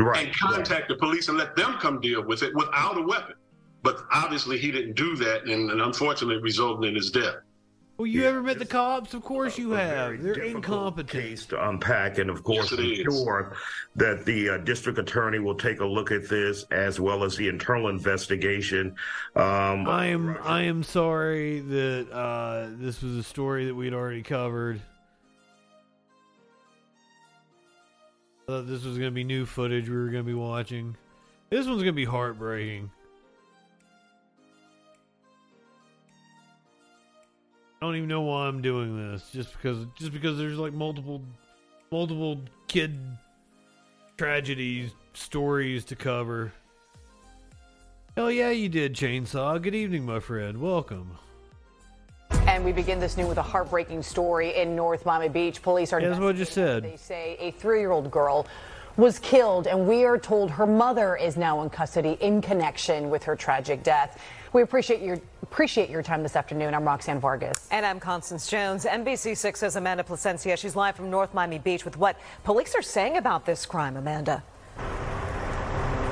Right. and contact the police and let them come deal with it without a weapon. But obviously, he didn't do that, and, and unfortunately, resulted in his death. Well, you ever met the cops? Of course you have. They're incompetent. case to unpack, and of course, Yes, I'm sure that the uh, district attorney will take a look at this as well as the internal investigation. Um, I am I am sorry that uh, this was a story that we'd already covered. I thought this was going to be new footage we were going to be watching. This one's going to be heartbreaking. I don't even know why I'm doing this. Just because just because there's like multiple multiple kid tragedies stories to cover. Hell yeah, you did, Chainsaw. Good evening, my friend. Welcome. And we begin this new with a heartbreaking story in North Miami Beach. Police are Yeah, that's what I just said. They say a three-year-old girl was killed, and we are told her mother is now in custody in connection with her tragic death. We appreciate your appreciate your time this afternoon. I'm Roxanne Vargas. And I'm Constance Jones. NBC6's Amanda Plasencia. She's live from North Miami Beach with what police are saying about this crime, Amanda.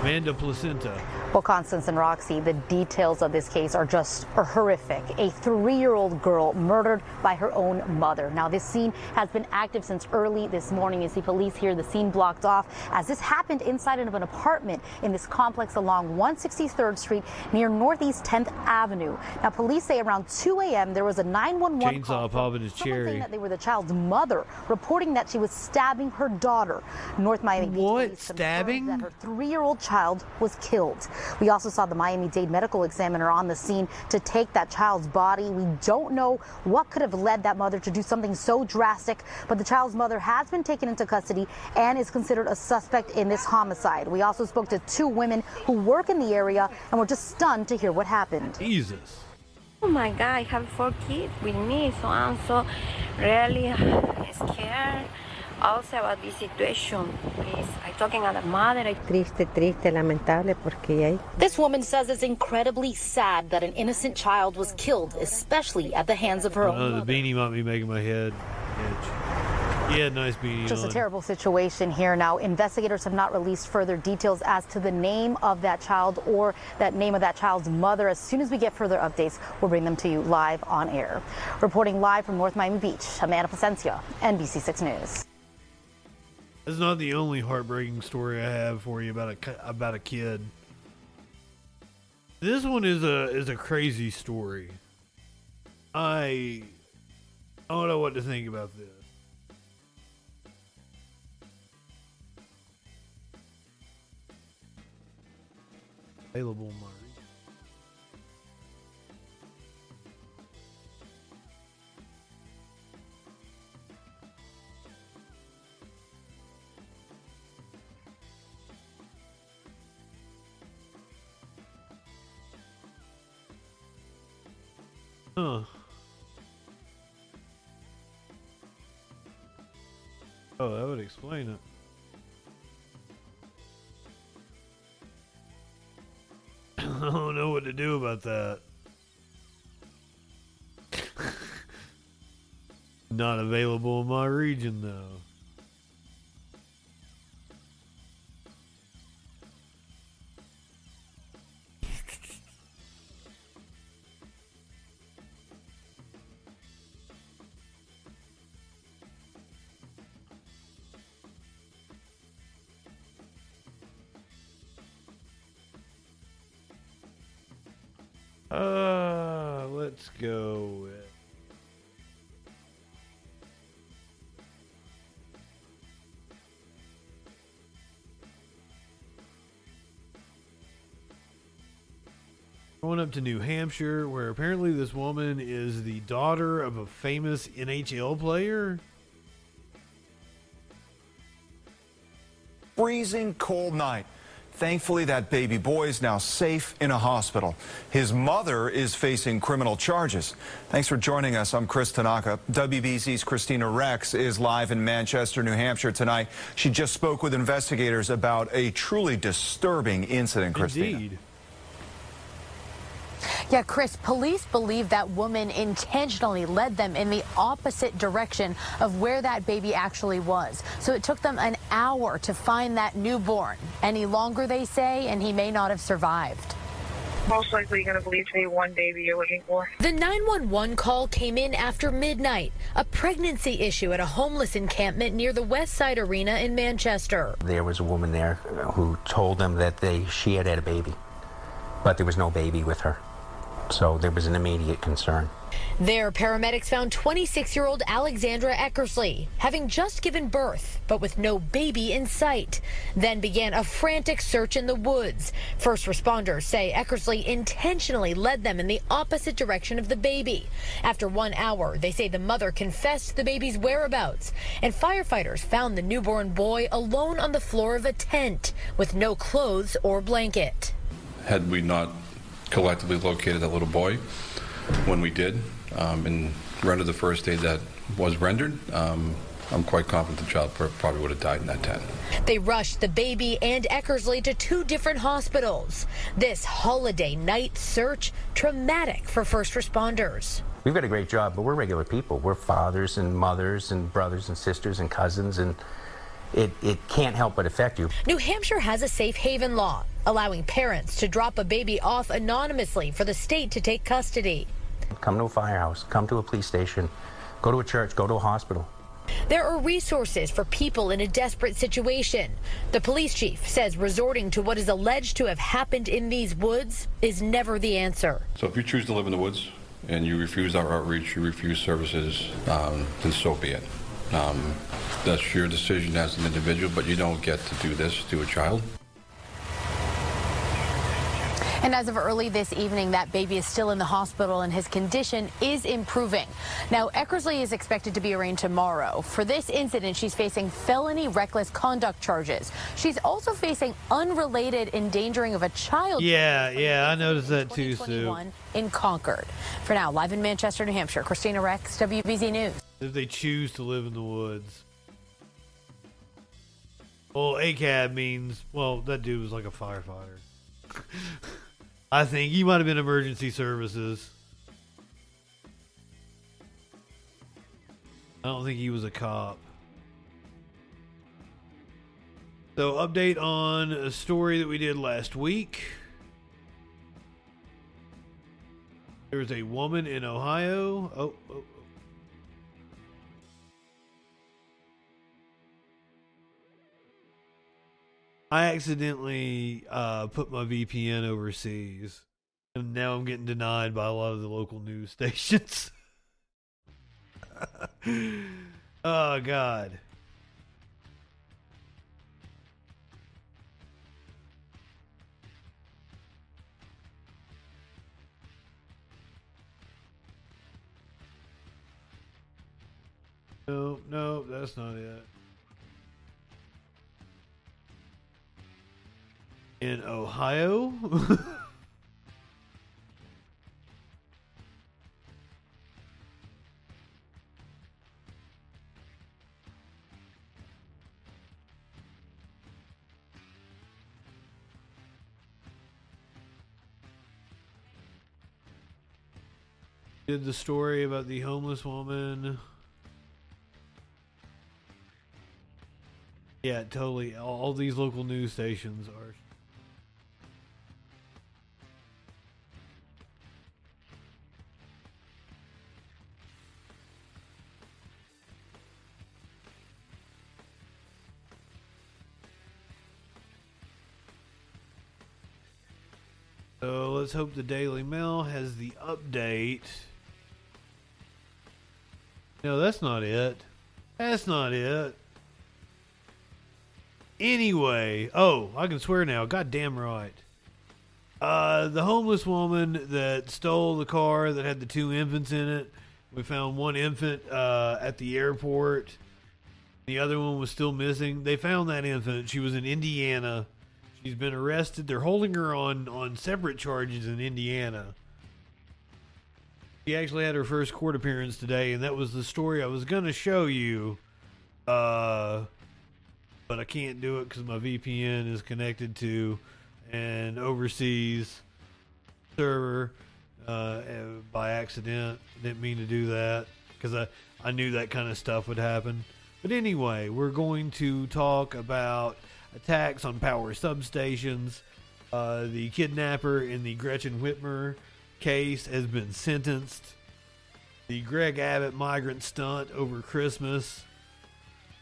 Amanda Placenta. Well, Constance and Roxy, the details of this case are just are horrific. A three-year-old girl murdered by her own mother. Now, this scene has been active since early this morning. You see police here, the scene blocked off as this happened inside of an apartment in this complex along 163rd Street near Northeast 10th Avenue. Now, police say around 2 a.m. there was a 911 call Chainsaw popping his someone saying that they were the child's mother, reporting that she was stabbing her daughter. North Miami Beach What? police Stabbing? That her three-year-old child was killed. We also saw the Miami-Dade medical examiner on the scene to take that child's body. We don't know what could have led that mother to do something so drastic, but the child's mother has been taken into custody and is considered a suspect in this homicide. We also spoke to two women who work in the area and were just stunned to hear what happened. Jesus. Oh my God, I have four kids with me, so I'm so really scared also about this situation. Please, I'm talking as a mother. Triste, triste, lamentable, porque hay This woman says it's incredibly sad that an innocent child was killed, especially at the hands of her own Oh, mother. the beanie might be making my head itch. Yeah, nice beanie Just a terrible situation here now. Investigators have not released further details as to the name of that child or that name of that child's mother. As soon as we get further updates, we'll bring them to you live on air. Reporting live from North Miami Beach, Amanda Plasencia, NBC6 News. That's not the only heartbreaking story I have for you about a about a kid. This one is a is a crazy story. I I don't know what to think about this. Available, Huh. Oh, that would explain it. I don't know what to do about that. Not available in my region, though. Uh, let's go with. Going up to New Hampshire, where apparently this woman is the daughter of a famous NHL player. freezing cold night. Thankfully, that baby boy is now safe in a hospital. His mother is facing criminal charges. Thanks for joining us. I'm Chris Tanaka. WBZ's Christina Rex is live in Manchester, New Hampshire tonight. She just spoke with investigators about a truly disturbing incident, Christina. Indeed. Yeah, Chris, police believe that woman intentionally led them in the opposite direction of where that baby actually was. So it took them an hour to find that newborn. Any longer, they say, and he may not have survived. Most likely going to believe today one baby you're looking for. The 911 call came in after midnight, a pregnancy issue at a homeless encampment near the West Side Arena in Manchester. There was a woman there who told them that they she had had a baby, but there was no baby with her. So there was an immediate concern. There, paramedics found 26 year old Alexandra Eckersley having just given birth, but with no baby in sight. Then began a frantic search in the woods. First responders say Eckersley intentionally led them in the opposite direction of the baby. After one hour, they say the mother confessed the baby's whereabouts, and firefighters found the newborn boy alone on the floor of a tent with no clothes or blanket. had we not collectively located that little boy when we did um, and rendered the first aid that was rendered, um, I'm quite confident the child probably would have died in that tent. They rushed the baby and Eckersley to two different hospitals. This holiday night search, traumatic for first responders. We've got a great job, but we're regular people. We're fathers and mothers and brothers and sisters and cousins, and it, it can't help but affect you. New Hampshire has a safe haven law allowing parents to drop a baby off anonymously for the state to take custody. Come to a firehouse, come to a police station, go to a church, go to a hospital. There are resources for people in a desperate situation. The police chief says resorting to what is alleged to have happened in these woods is never the answer. So if you choose to live in the woods and you refuse our outreach, you refuse services, um, then so be it. Um, that's your decision as an individual, but you don't get to do this to a child. And as of early this evening, that baby is still in the hospital and his condition is improving. Now, Eckersley is expected to be arraigned tomorrow. For this incident, she's facing felony reckless conduct charges. She's also facing unrelated endangering of a child. Yeah, yeah, I noticed that too, Sue. In Concord. For now, live in Manchester, New Hampshire, Christina Rex, WBZ News. If they choose to live in the woods. Well, ACAB means, well, that dude was like a firefighter. I think he might have been emergency services. I don't think he was a cop. So, update on a story that we did last week. There was a woman in Ohio. Oh, oh, I accidentally uh, put my VPN overseas, and now I'm getting denied by a lot of the local news stations. oh God. No, no, that's not it. In Ohio. Did the story about the homeless woman. Yeah, totally. All these local news stations are So let's hope the Daily Mail has the update. No, that's not it. That's not it. Anyway, oh, I can swear now. God damn right. Uh, the homeless woman that stole the car that had the two infants in it. We found one infant uh, at the airport. The other one was still missing. They found that infant. She was in Indiana She's been arrested. They're holding her on on separate charges in Indiana. She actually had her first court appearance today, and that was the story I was going to show you. Uh, but I can't do it because my VPN is connected to an overseas server uh, by accident. Didn't mean to do that because I, I knew that kind of stuff would happen. But anyway, we're going to talk about attacks on power substations. Uh, the kidnapper in the Gretchen Whitmer case has been sentenced. The Greg Abbott migrant stunt over Christmas.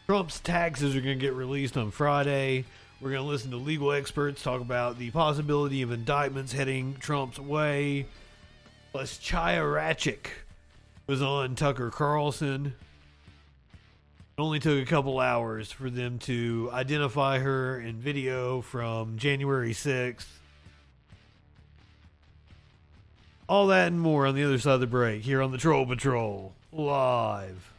Trump's taxes are going to get released on Friday. We're going to listen to legal experts talk about the possibility of indictments heading Trump's way. Plus, Chaya Raichik was on Tucker Carlson. It only took a couple hours for them to identify her in video from January 6th. All that and more on the other side of the break here on the Troll Patrol live.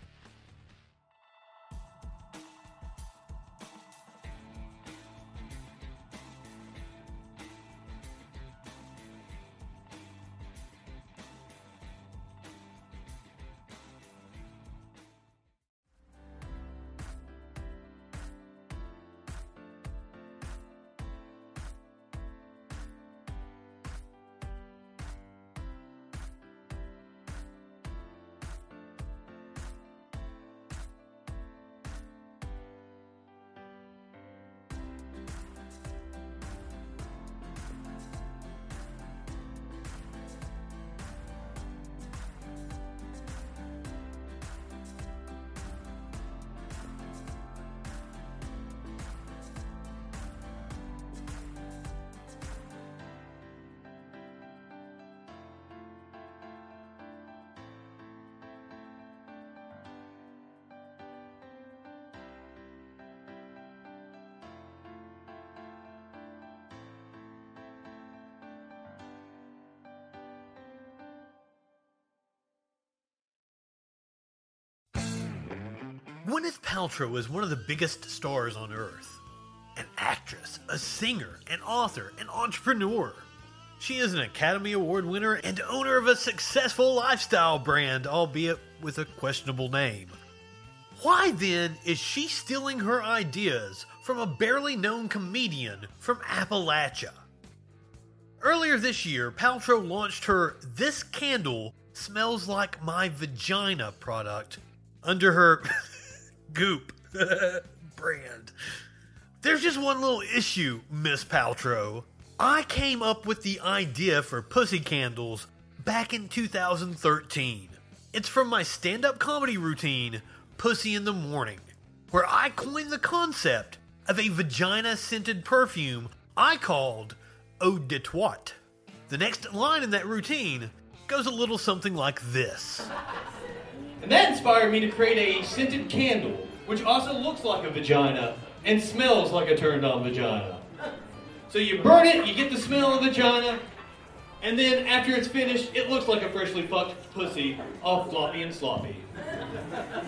Paltrow is one of the biggest stars on earth. An actress, a singer, an author, an entrepreneur. She is an Academy Award winner and owner of a successful lifestyle brand, albeit with a questionable name. Why then is she stealing her ideas from a barely known comedian from Appalachia? Earlier this year, Paltrow launched her This Candle Smells Like My Vagina product under her Goop brand. There's just one little issue, Miss Paltrow. I came up with the idea for pussy candles back in 2013. It's from my stand up comedy routine, Pussy in the Morning, where I coined the concept of a vagina scented perfume I called Eau de Twat. The next line in that routine goes a little something like this. And that inspired me to create a scented candle, which also looks like a vagina and smells like a turned on vagina. So you burn it, you get the smell of vagina, and then after it's finished, it looks like a freshly fucked pussy, all floppy and sloppy.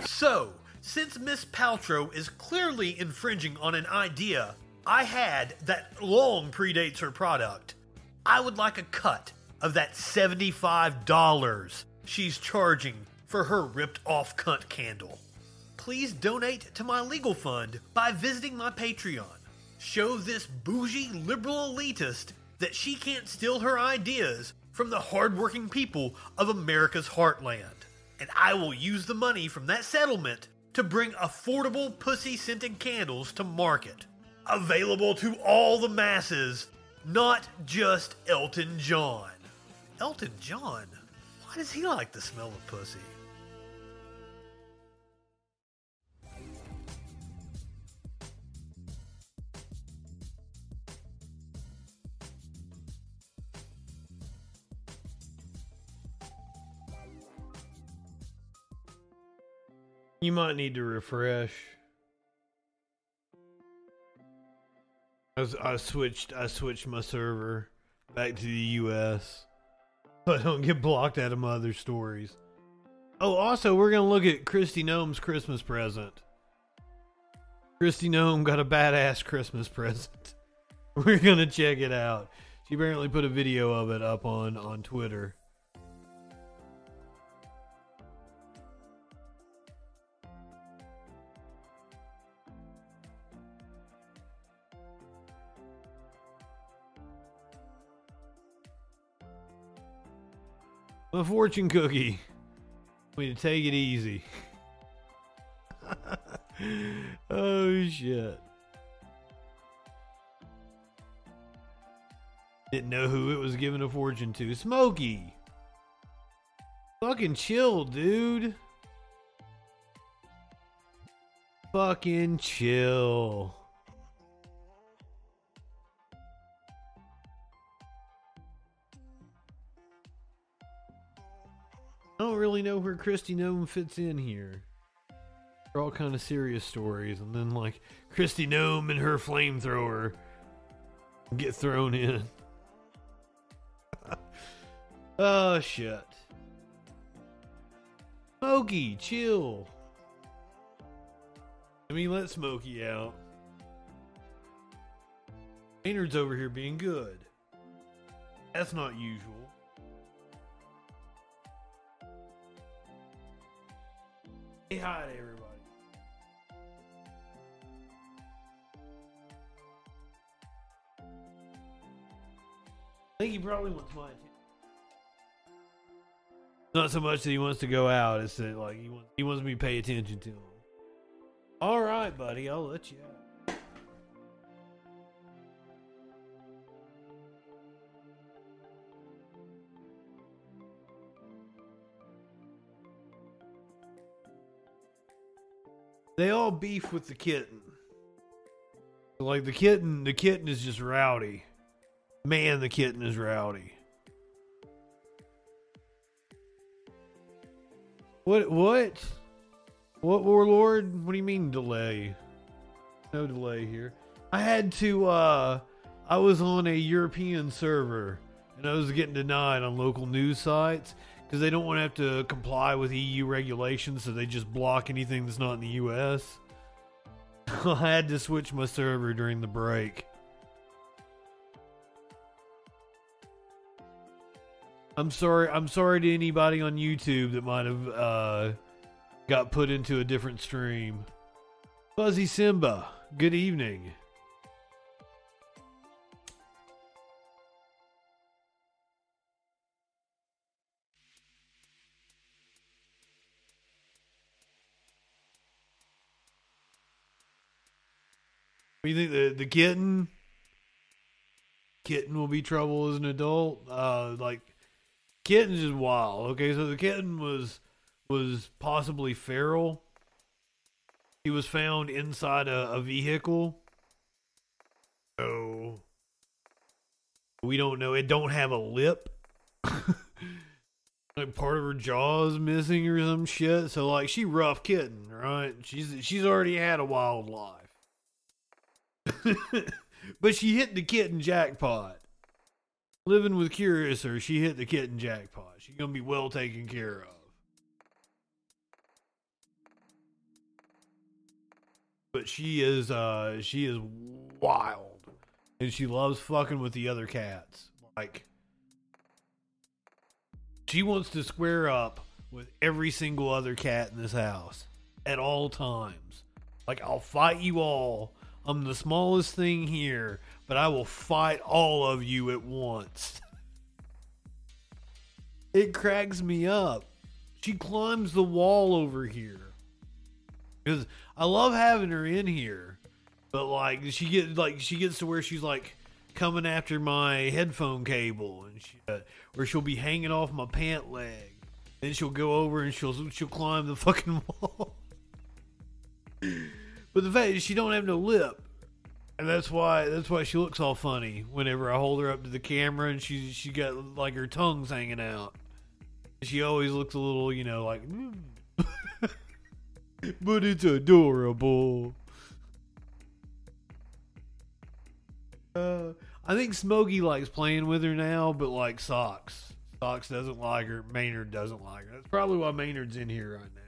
So, since Miss Paltrow is clearly infringing on an idea I had that long predates her product, I would like a cut of that $75 she's charging for her ripped off cunt candle. Please donate to my legal fund by visiting my Patreon. Show this bougie liberal elitist that she can't steal her ideas from the hardworking people of America's heartland. And I will use the money from that settlement to bring affordable pussy scented candles to market. Available to all the masses, not just Elton John. Elton John? Why does he like the smell of pussy? You might need to refresh. I, was, I switched. I switched my server back to the U.S. so I don't get blocked out of my other stories. Oh, also, we're gonna look at Kristi Noem's Christmas present. Kristi Noem got a badass Christmas present. We're gonna check it out. She apparently put a video of it up on on Twitter. A fortune cookie. We to take it easy. oh shit. Didn't know who it was giving a fortune to. Smokey. Fucking chill, dude. Fucking chill. Don't really know where Kristi Noem fits in here. They're all kind of serious stories, and then like Kristi Noem and her flamethrower get thrown in. oh shit. Smokey, chill. Let me let Smokey out. Maynard's over here being good. That's not usual. Say hi to everybody. I think he probably wants my attention. Not so much that he wants to go out; it's that like he wants he wants me to pay attention to him. All right, buddy, I'll let you out. They all beef with the kitten. Like the kitten, the kitten is just rowdy. Man, the kitten is rowdy. What? What? What warlord? What do you mean delay? No delay here. I had to. uh I was on a European server and I was getting denied on local news sites because they don't want to have to comply with EU regulations, so they just block anything that's not in the US. I had to switch my server during the break. I'm sorry. I'm sorry to anybody on YouTube that might have uh, got put into a different stream. Fuzzy Simba, good evening. You think the the kitten? Kitten will be trouble as an adult. Uh, like kitten's is wild. Okay, so the kitten was was possibly feral. He was found inside a, a vehicle. So we don't know. It don't have a lip. like part of her jaw is missing or some shit. So like she rough kitten, right? She's she's already had a wild life. but she hit the kitten jackpot. Living with Curiouser, she hit the kitten jackpot. She's gonna be well taken care of. But she is uh she is wild. And she loves fucking with the other cats. Like she wants to square up with every single other cat in this house at all times. Like I'll fight you all I'm the smallest thing here, but I will fight all of you at once. It cracks me up. She climbs the wall over here. Because I love having her in here. But like she gets like she gets to where she's like coming after my headphone cable and uh, or she'll be hanging off my pant leg. Then she'll go over and she'll she'll climb the fucking wall. But the fact is, she don't have no lip, and that's why that's why she looks all funny whenever I hold her up to the camera, and she she got like her tongue's hanging out. She always looks a little, you know, like, mm. but it's adorable. Uh, I think Smokey likes playing with her now, but like Socks, Socks doesn't like her. Maynard doesn't like her. That's probably why Maynard's in here right now.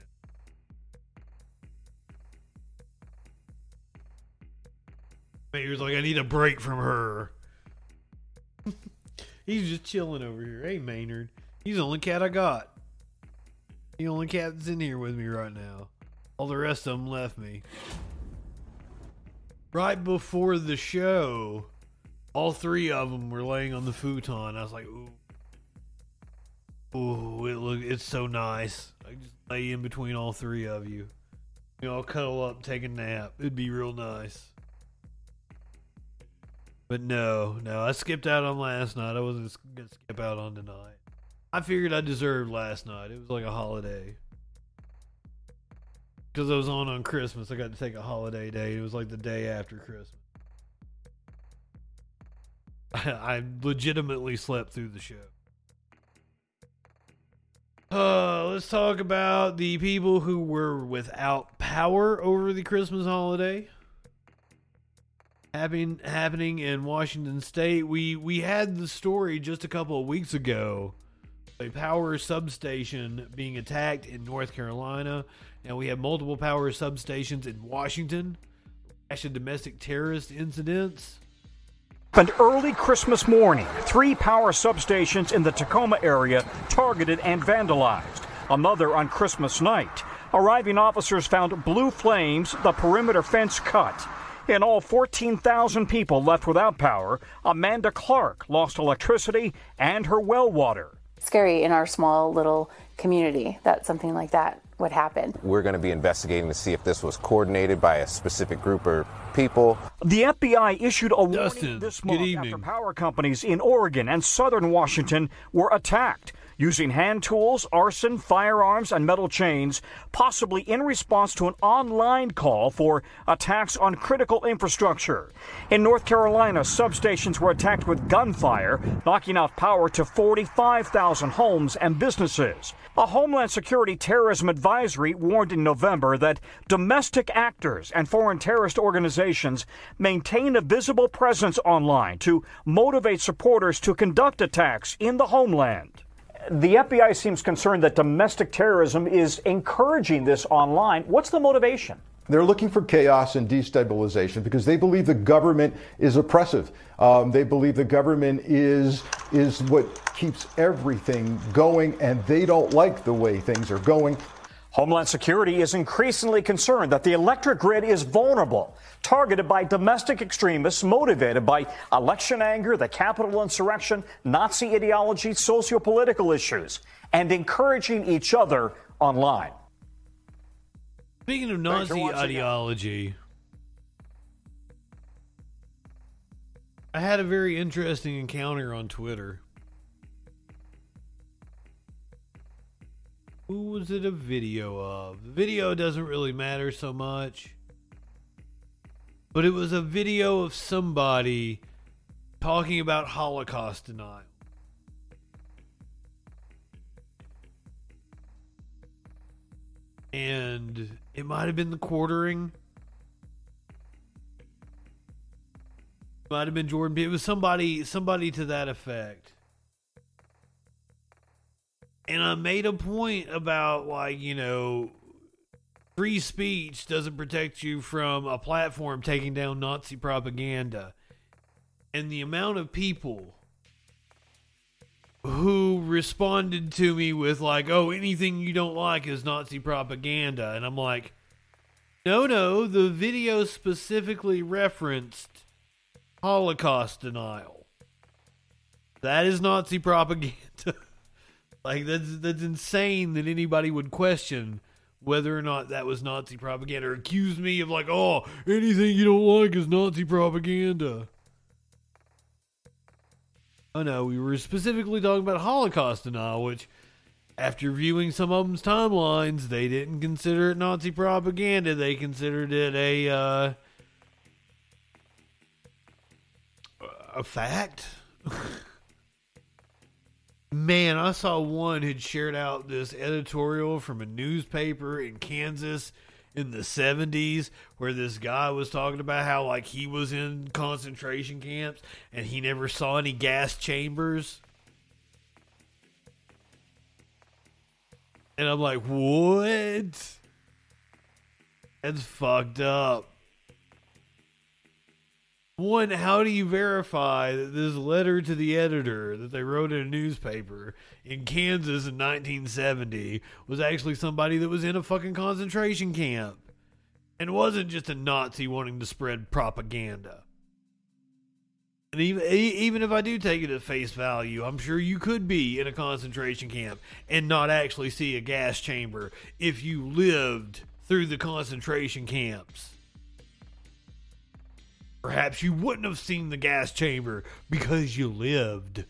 Maynard's like, I need a break from her. He's just chilling over here. Hey, Maynard. He's the only cat I got. The only cat that's in here with me right now. All the rest of them left me. Right before the show, all three of them were laying on the futon. I was like, ooh. Ooh, it look it's so nice. I just lay in between all three of you. You know, I'll cuddle up, take a nap. It'd be real nice. But no, no, I skipped out on last night. I wasn't gonna skip out on tonight. I figured I deserved last night. It was like a holiday. Because I was on on Christmas, I got to take a holiday day. It was like the day after Christmas. I legitimately slept through the show. Uh, let's talk about the people who were without power over the Christmas holiday happening happening in Washington State. We we had the story just a couple of weeks ago, a power substation being attacked in North Carolina, and we have multiple power substations in Washington. Actually, domestic terrorist incidents. Happened early Christmas morning. Three power substations in the Tacoma area targeted and vandalized. Another on Christmas night. Arriving officers found blue flames, the perimeter fence cut. In all, 14,000 people left without power. Amanda Clark lost electricity and her well water. Scary in our small little community that something like that would happen. We're going to be investigating to see if this was coordinated by a specific group or people. The FBI issued a warning this month after power companies in Oregon and southern Washington were attacked using hand tools, arson, firearms, and metal chains, possibly in response to an online call for attacks on critical infrastructure. In North Carolina, substations were attacked with gunfire, knocking out power to 45,000 homes and businesses. A Homeland Security Terrorism Advisory warned in November that domestic actors and foreign terrorist organizations maintain a visible presence online to motivate supporters to conduct attacks in the homeland. The FBI seems concerned that domestic terrorism is encouraging this online. What's the motivation? They're looking for chaos and destabilization because they believe the government is oppressive. Um, they believe the government is is what keeps everything going, and they don't like the way things are going. Homeland Security is increasingly concerned that the electric grid is vulnerable, targeted by domestic extremists motivated by election anger, the capital insurrection, Nazi ideology, socio-political issues, and encouraging each other online. Speaking of Nazi ideology, I had a very interesting encounter on Twitter. Who was it a video of? The video doesn't really matter so much. But it was a video of somebody talking about Holocaust denial. And it might have been the quartering. Might have been Jordan. It was somebody somebody to that effect. And I made a point about like, you know, free speech doesn't protect you from a platform taking down Nazi propaganda. And the amount of people who responded to me with like, "Oh, anything you don't like is Nazi propaganda," and I'm like, "No, no, the video specifically referenced Holocaust denial. That is Nazi propaganda. like that's that's insane that anybody would question." Whether or not that was Nazi propaganda, or accuse me of like, oh, anything you don't like is Nazi propaganda. Oh no, we were specifically talking about Holocaust denial, which, after viewing some of them's timelines, they didn't consider it Nazi propaganda. They considered it a uh, a fact. Man, I saw one had shared out this editorial from a newspaper in Kansas in the 70s where this guy was talking about how like he was in concentration camps and he never saw any gas chambers. And I'm like, "What?" That's fucked up. One, how do you verify that this letter to the editor that they wrote in a newspaper in Kansas in 1970 was actually somebody that was in a fucking concentration camp and wasn't just a Nazi wanting to spread propaganda? And even even if I do take it at face value, I'm sure you could be in a concentration camp and not actually see a gas chamber if you lived through the concentration camps. Perhaps you wouldn't have seen the gas chamber because you lived.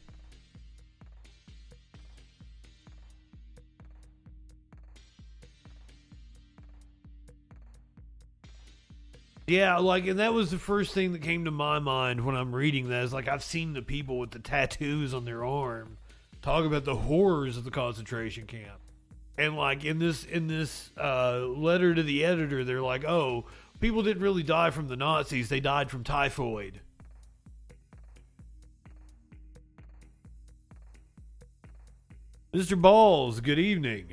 Yeah, like, and that was the first thing that came to my mind when I'm reading that. Is like, I've seen the people with the tattoos on their arm talk about the horrors of the concentration camp. And like in this in this uh, letter to the editor, they're like, "Oh, people didn't really die from the Nazis, they died from typhoid. Mr. Balls, good evening.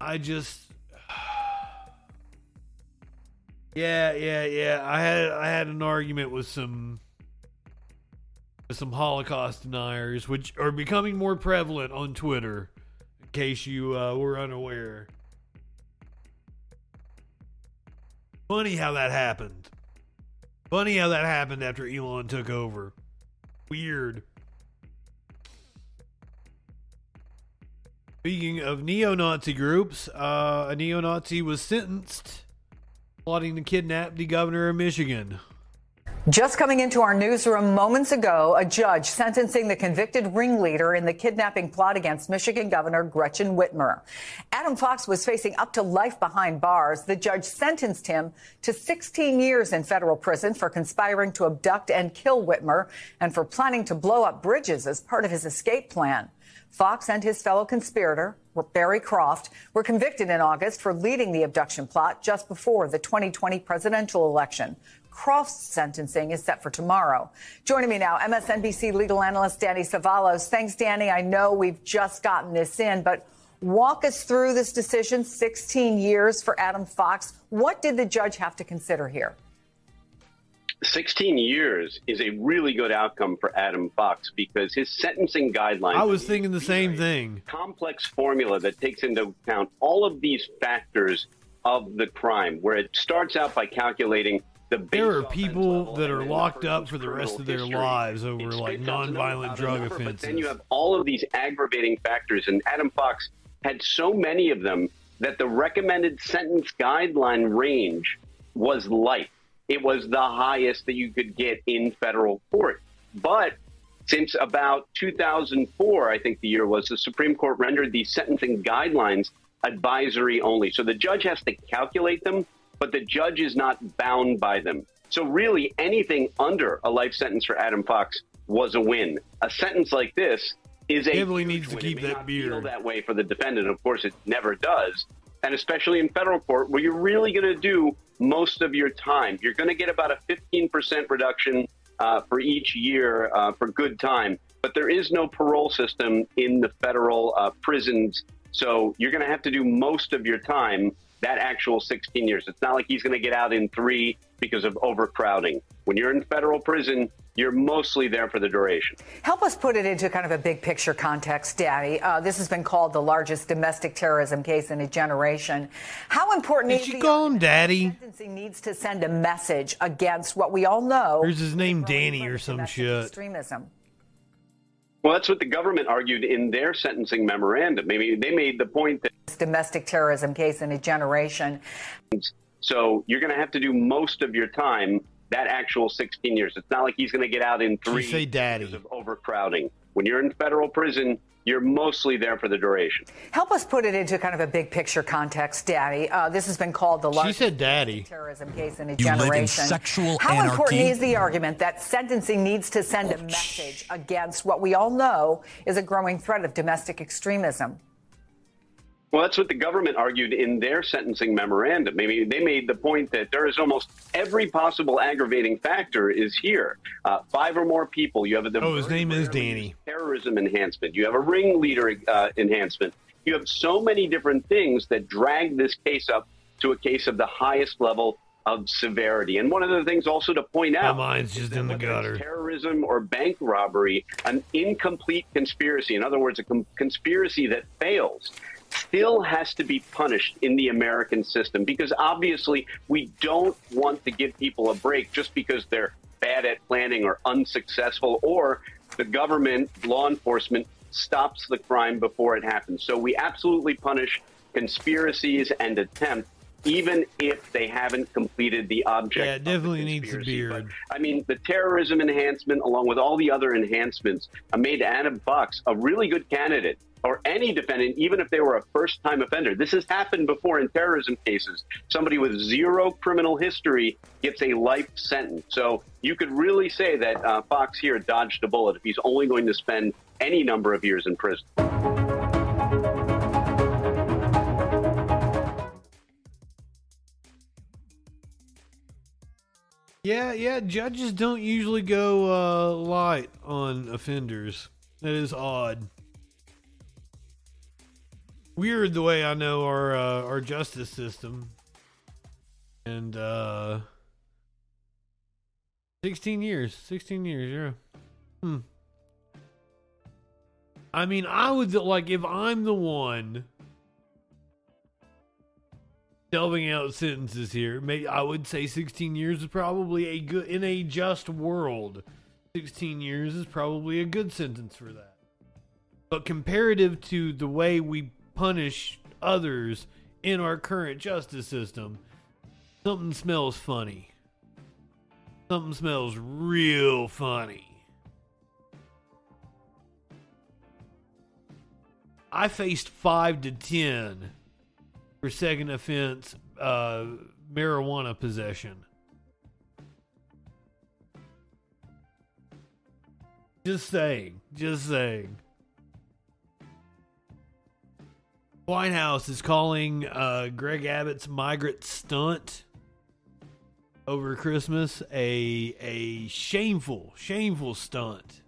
I just Yeah, yeah, yeah. I had I had an argument with some with some Holocaust deniers, which are becoming more prevalent on Twitter, in case you uh, were unaware. Funny how that happened. Funny how that happened after Elon took over. Weird. Speaking of neo Nazi groups, uh, a neo Nazi was sentenced plotting to kidnap the governor of Michigan. Just coming into our newsroom moments ago, a judge sentencing the convicted ringleader in the kidnapping plot against Michigan Governor Gretchen Whitmer. Adam Fox was facing up to life behind bars. The judge sentenced him to 16 years in federal prison for conspiring to abduct and kill Whitmer and for planning to blow up bridges as part of his escape plan. Fox and his fellow conspirator, Barry Croft, were convicted in August for leading the abduction plot just before the 2020 presidential election. Croft's sentencing is set for tomorrow. Joining me now, MSNBC legal analyst Danny Cevallos. Thanks, Danny. I know we've just gotten this in, but walk us through this decision 16 years for Adam Fox. What did the judge have to consider here? 16 years is a really good outcome for Adam Fox because his sentencing guidelines. I was thinking the same thing. Complex formula that takes into account all of these factors of the crime, where it starts out by calculating the there are people that are locked up for the rest of their history. lives over like nonviolent drug number, offenses. But then you have all of these aggravating factors, and Adam Fox had so many of them that the recommended sentence guideline range was life. It was the highest that you could get in federal court. But since about 2004, I think the year was, the Supreme Court rendered these sentencing guidelines advisory only. So the judge has to calculate them, but the judge is not bound by them. So really, anything under a life sentence for Adam Fox was a win. A sentence like this is a definitely needs to keep that beard that way for the defendant. Of course, it never does, and especially in federal court where you're really going to do most of your time. You're going to get about a 15% reduction uh, for each year uh, for good time, but there is no parole system in the federal uh, prisons. So you're going to have to do most of your time that actual 16 years. It's not like he's going to get out in three because of overcrowding. When you're in federal prison, you're mostly there for the duration. Help us put it into kind of a big picture context, Daddy. Uh, this has been called the largest domestic terrorism case in a generation. How important Did is you call him Daddy? Sentencing needs to send a message against what we all know. Here's his name, Danny, or some shit. Extremism. Well, that's what the government argued in their sentencing memorandum. Maybe they made the point that domestic terrorism case in a generation. So you're going to have to do most of your time that actual 16 years. It's not like he's going to get out in three you say daddy. of overcrowding. When you're in federal prison, you're mostly there for the duration. Help us put it into kind of a big picture context, Daddy. Uh, this has been called the largest she said daddy. terrorism case in a you generation. Live in sexual How anarchy? important is the argument that sentencing needs to send a message against what we all know is a growing threat of domestic extremism? Well, that's what the government argued in their sentencing memorandum. Maybe they made the point that there is almost every possible aggravating factor is here. Uh, five or more people. You have a oh, his name is Danny. Terrorism enhancement. You have a ringleader uh, enhancement. You have so many different things that drag this case up to a case of the highest level of severity. And one of the things also to point out, my mind's just in the gutter. Terrorism or bank robbery, an incomplete conspiracy. In other words, a com- conspiracy that fails still has to be punished in the American system because obviously we don't want to give people a break just because they're bad at planning or unsuccessful or the government, law enforcement stops the crime before it happens. So we absolutely punish conspiracies and attempts even if they haven't completed the object. Yeah, it definitely needs a beard. But, I mean, the terrorism enhancement, along with all the other enhancements, made Adam Fox a really good candidate or any defendant, even if they were a first time offender. This has happened before in terrorism cases. Somebody with zero criminal history gets a life sentence. So you could really say that uh, Fox here dodged a bullet if he's only going to spend any number of years in prison. Yeah, yeah, judges don't usually go uh, light on offenders. That is odd weird the way I know our uh, our justice system. And uh 16 years. 16 years, yeah. Hmm. I mean, I would like if I'm the one delving out sentences here, I would say 16 years is probably a good in a just world. 16 years is probably a good sentence for that. But comparative to the way we punish others in our current justice system, something smells funny. Something smells real funny. I faced five to ten for second offense uh, marijuana possession. Just saying. Just saying. White House is calling uh, Greg Abbott's migrant stunt over Christmas. A a shameful, shameful stunt.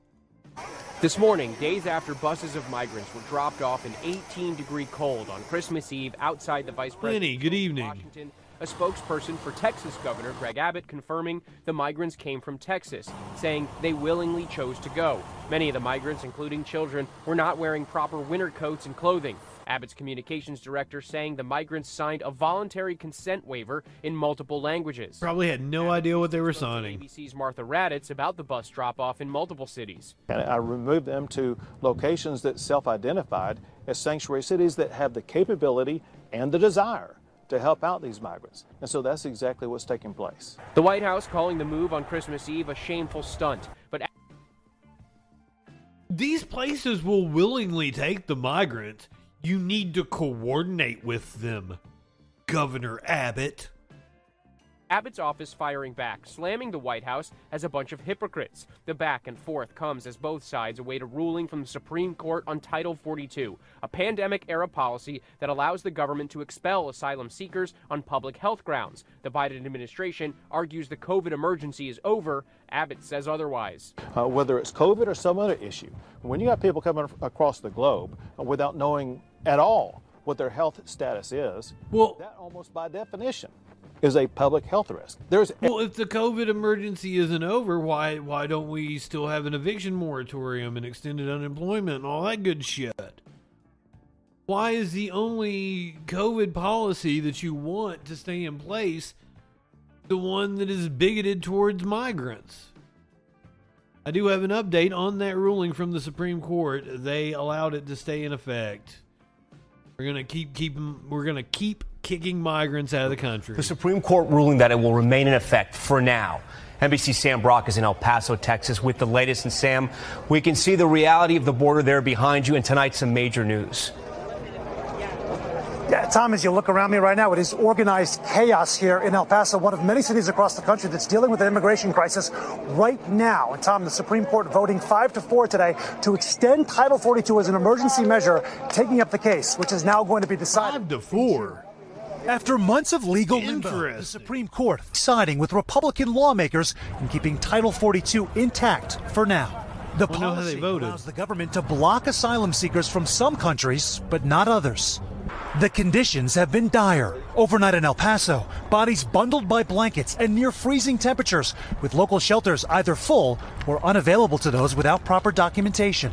This morning, days after buses of migrants were dropped off in 18 degree cold on Christmas Eve outside the vice president. Lenny, good evening. Washington, a spokesperson for Texas Governor Greg Abbott confirming the migrants came from Texas, saying they willingly chose to go. Many of the migrants, including children, were not wearing proper winter coats and clothing. Abbott's communications director saying the migrants signed a voluntary consent waiver in multiple languages. Probably had no idea what they were signing. ABC's Martha Raddatz about the bus drop off in multiple cities. And I removed them to locations that self identified as sanctuary cities that have the capability and the desire to help out these migrants. And so that's exactly what's taking place. The White House calling the move on Christmas Eve a shameful stunt, but these places will willingly take the migrants. You need to coordinate with them, Governor Abbott. Abbott's office firing back, slamming the White House as a bunch of hypocrites. The back and forth comes as both sides await a ruling from the Supreme Court on Title 42, a pandemic era policy that allows the government to expel asylum seekers on public health grounds. The Biden administration argues the COVID emergency is over. Abbott says otherwise. Uh, whether it's COVID or some other issue, when you got people coming across the globe without knowing at all what their health status is, well, that almost by definition is a public health risk. There's well, if the COVID emergency isn't over, why why don't we still have an eviction moratorium and extended unemployment and all that good shit? Why is the only COVID policy that you want to stay in place the one that is bigoted towards migrants? I do have an update on that ruling from the Supreme Court. They allowed it to stay in effect. We're gonna keep keep we're gonna keep kicking migrants out of the country. The Supreme Court ruling that it will remain in effect for now. NBC Sam Brock is in El Paso, Texas, with the latest. And Sam, we can see the reality of the border there behind you, and tonight some major news. Yeah, Tom, as you look around me right now, it is organized chaos here in El Paso, one of many cities across the country that's dealing with an immigration crisis right now. And Tom, the Supreme Court voting five to four today to extend Title 42 as an emergency measure, taking up the case, which is now going to be decided. Five to four. After months of legal limbo, the Supreme Court siding with Republican lawmakers in keeping Title 42 intact for now. The we'll policy allows the government to block asylum seekers from some countries, but not others. The conditions have been dire. Overnight in El Paso, bodies bundled by blankets and near freezing temperatures, with local shelters either full or unavailable to those without proper documentation.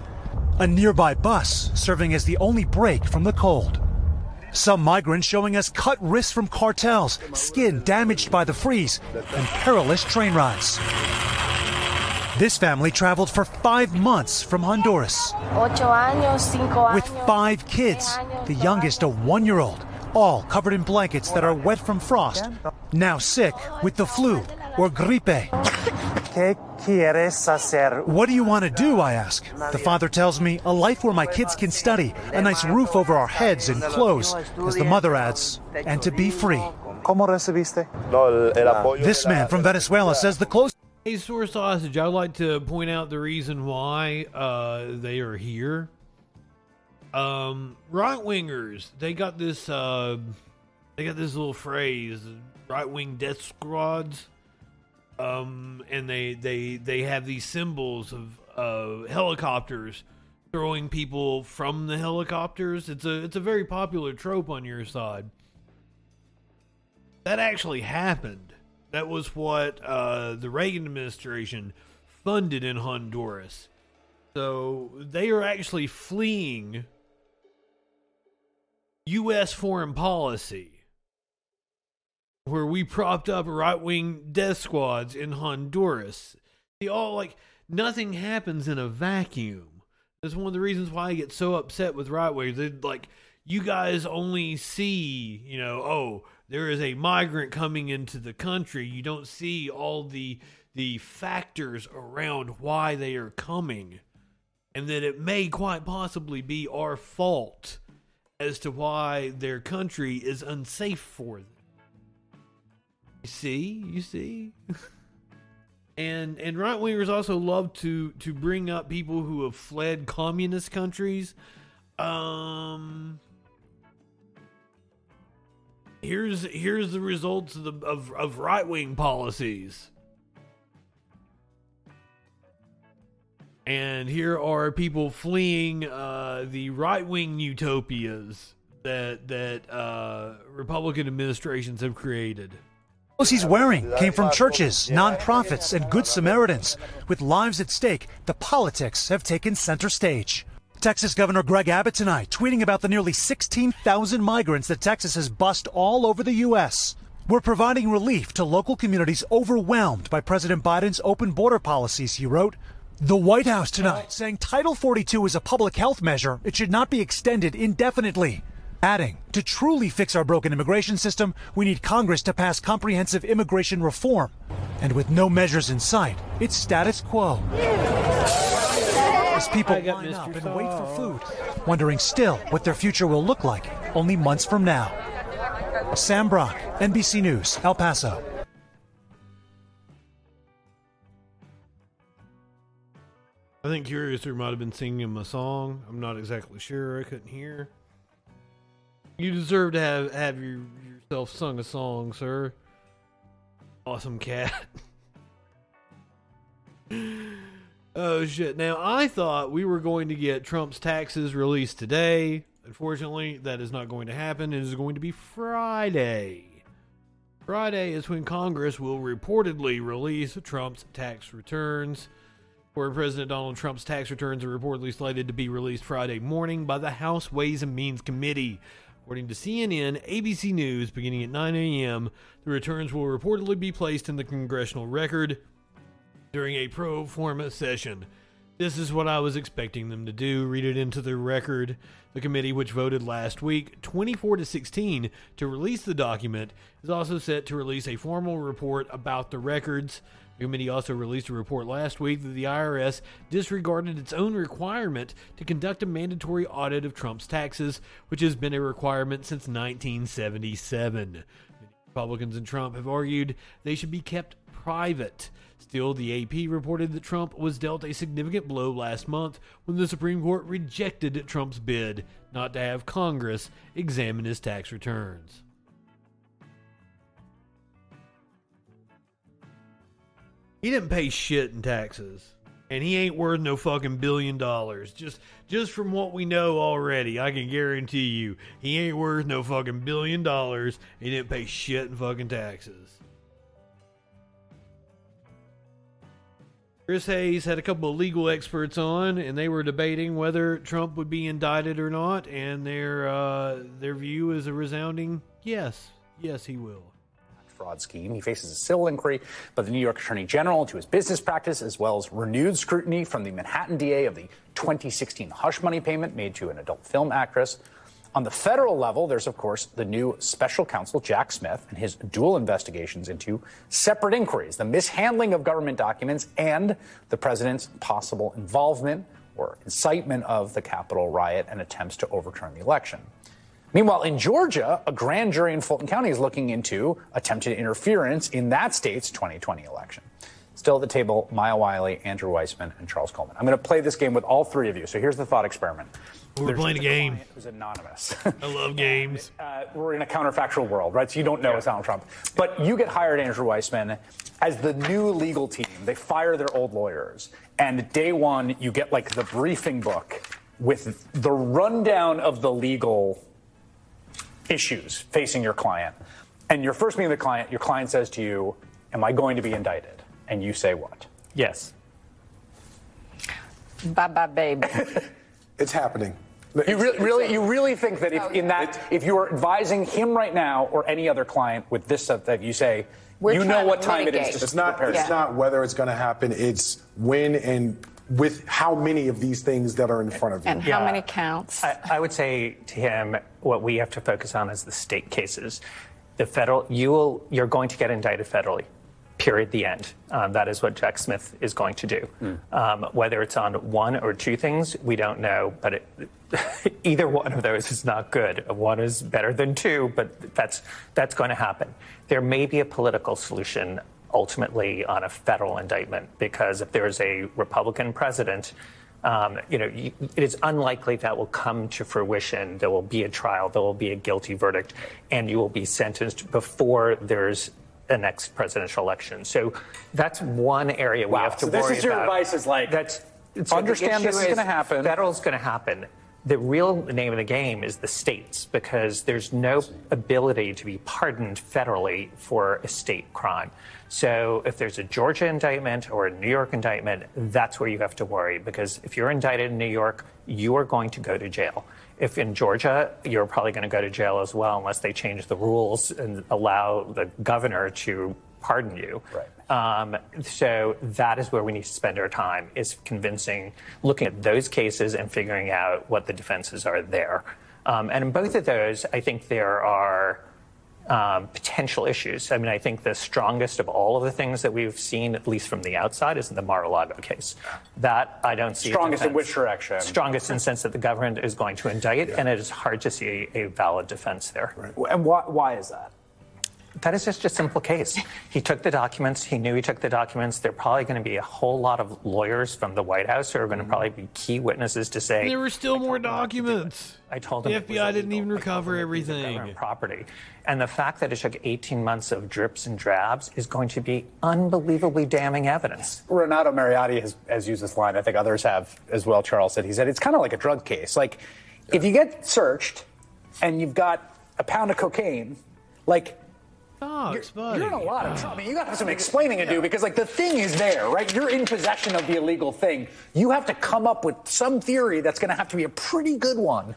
A nearby bus serving as the only break from the cold. Some migrants showing us cut wrists from cartels, skin damaged by the freeze, and perilous train rides. This family traveled for five months from Honduras with five kids, the youngest a one year old, all covered in blankets that are wet from frost, now sick with the flu or gripe. What do you want to do? I ask. The father tells me a life where my kids can study, a nice roof over our heads and clothes, as the mother adds, and to be free. This man from Venezuela says the clothes. Hey, Source Sausage, I'd like to point out the reason why uh, they are here. Um, right wingers, they got this. Uh, they got this little phrase: right wing death squads. Um, and they they they have these symbols of uh, helicopters throwing people from the helicopters. It's a it's a very popular trope on your side. That actually happened. That was what uh, the Reagan administration funded in Honduras. So they are actually fleeing U.S. foreign policy, where we propped up right wing death squads in Honduras. See, all like nothing happens in a vacuum. That's one of the reasons why I get so upset with right wingers. Like you guys only see, you know, oh, there is a migrant coming into the country, you don't see all the the factors around why they are coming and that it may quite possibly be our fault as to why their country is unsafe for them. You see? You see? and and right wingers also love to to bring up people who have fled communist countries. Um here's here's the results of, the, of, of right wing policies. And here are people fleeing uh, the right wing utopias that that uh, Republican administrations have created. Clothes he's wearing came from churches, nonprofits, and Good Samaritans. With lives at stake, the politics have taken center stage. Texas Governor Greg Abbott tonight tweeting about the nearly 16,000 migrants that Texas has bussed all over the U.S. We're providing relief to local communities overwhelmed by President Biden's open border policies, he wrote. The White House tonight saying Title 42 is a public health measure. It should not be extended indefinitely. Adding, to truly fix our broken immigration system, we need Congress to pass comprehensive immigration reform. And with no measures in sight, it's status quo. As people line up and wait for food, wondering still what their future will look like only months from now. Sam Brock, NBC News, El Paso. I think Curiouser might have been singing him a song. I'm not exactly sure. I couldn't hear. You deserve to have have your, yourself sung a song, sir. Awesome cat. oh shit. Now I thought we were going to get Trump's taxes released today. Unfortunately, that is not going to happen. It is going to be Friday. Friday is when Congress will reportedly release Trump's tax returns where President Donald Trump's tax returns are reportedly slated to be released Friday morning by the House Ways and Means Committee. According to CNN, ABC News, beginning at 9 a.m., the returns will reportedly be placed in the congressional record during a pro forma session. This is what I was expecting them to do read it into the record. The committee, which voted last week 24 to 16 to release the document, is also set to release a formal report about the records. The committee also released a report last week that the IRS disregarded its own requirement to conduct a mandatory audit of Trump's taxes, which has been a requirement since 1977. Republicans and Trump have argued they should be kept private. Still, the AP reported that Trump was dealt a significant blow last month when the Supreme Court rejected Trump's bid not to have Congress examine his tax returns. He didn't pay shit in taxes. And he ain't worth no fucking billion dollars. Just just from what we know already, I can guarantee you, he ain't worth no fucking billion dollars. He didn't pay shit in fucking taxes. Chris Hayes had a couple of legal experts on, and they were debating whether Trump would be indicted or not, and their uh, their view is a resounding yes, yes, he will fraud scheme. He faces a civil inquiry by the New York Attorney General into his business practice, as well as renewed scrutiny from the Manhattan DA of the 2016 hush money payment made to an adult film actress. On the federal level, there's, of course, the new special counsel, Jack Smith, and his dual investigations into separate inquiries the mishandling of government documents and the president's possible involvement or incitement of the Capitol riot and attempts to overturn the election. Meanwhile, in Georgia, a grand jury in Fulton County is looking into attempted interference in that state's 2020 election. Still at the table, Maya Wiley, Andrew Weissmann, and Charles Coleman. I'm going to play this game with all three of you. So here's the thought experiment. We're There's playing a game. Who's anonymous? I love games. uh, we're in a counterfactual world, right? So you don't know yeah. it's Donald Trump. But you get hired, Andrew Weissmann, as the new legal team. They fire their old lawyers. And day one, you get like the briefing book with the rundown of the legal issues facing your client. And your first meeting with the client, your client says to you, Am I going to be indicted? And you say what? Yes. Bye bye, babe. it's happening. You really, really, you really think that if oh, in that, if you are advising him right now or any other client with this stuff, that you say, We're you know what time mitigate. it is. it's not. It's yeah. not whether it's going to happen. It's when and with how many of these things that are in front of you. And how yeah. many counts? I, I, would say to him, what we have to focus on is the state cases. The federal, you will, you're going to get indicted federally. Period. The end. Um, that is what Jack Smith is going to do. Mm. Um, whether it's on one or two things, we don't know. But it, either one of those is not good. One is better than two, but that's that's going to happen. There may be a political solution ultimately on a federal indictment because if there's a Republican president, um, you know, you, it is unlikely that will come to fruition. There will be a trial, there will be a guilty verdict, and you will be sentenced before there's a next presidential election. So that's one area we Wow. have to So worry this is your about. advice is like, that's understand this issue is gonna happen. Federal's going to happen. The real name of the game is the states because there's no ability to be pardoned federally for a state crime. So if there's a Georgia indictment or a New York indictment, that's where you have to worry because if you're indicted in New York, you are going to go to jail. If in Georgia, you're probably going to go to jail as well unless they change the rules and allow the governor to pardon you. Um, so that is where we need to spend our time is convincing, looking at those cases and figuring out what the defenses are there. Um, and in both of those, I think there are um, potential issues. I mean, I think the strongest of all of the things that we've seen, at least from the outside, is in the Mar-a-Lago case. That I don't see. Strongest in which direction? Strongest in the sense that the government is going to indict, and it is hard to see a, a valid defense there. And why, why is that? That is just a simple case. He took the documents. He knew he took the documents. There are probably going to be a whole lot of lawyers from the White House who are going to mm-hmm. probably be key witnesses to say, There were still more documents. I told him the FBI didn't even recover everything. property. And the fact that it took 18 months of drips and drabs is going to be unbelievably damning evidence. Renato Mariotti has, has used this line. I think others have as well. Charles said he said it's kind of like a drug case. Like if you get searched and you've got a pound of cocaine, like Dogs, you're, you're in a lot of trouble. I mean, you got to have some explaining to do because like the thing is there, right? You're in possession of the illegal thing. You have to come up with some theory that's going to have to be a pretty good one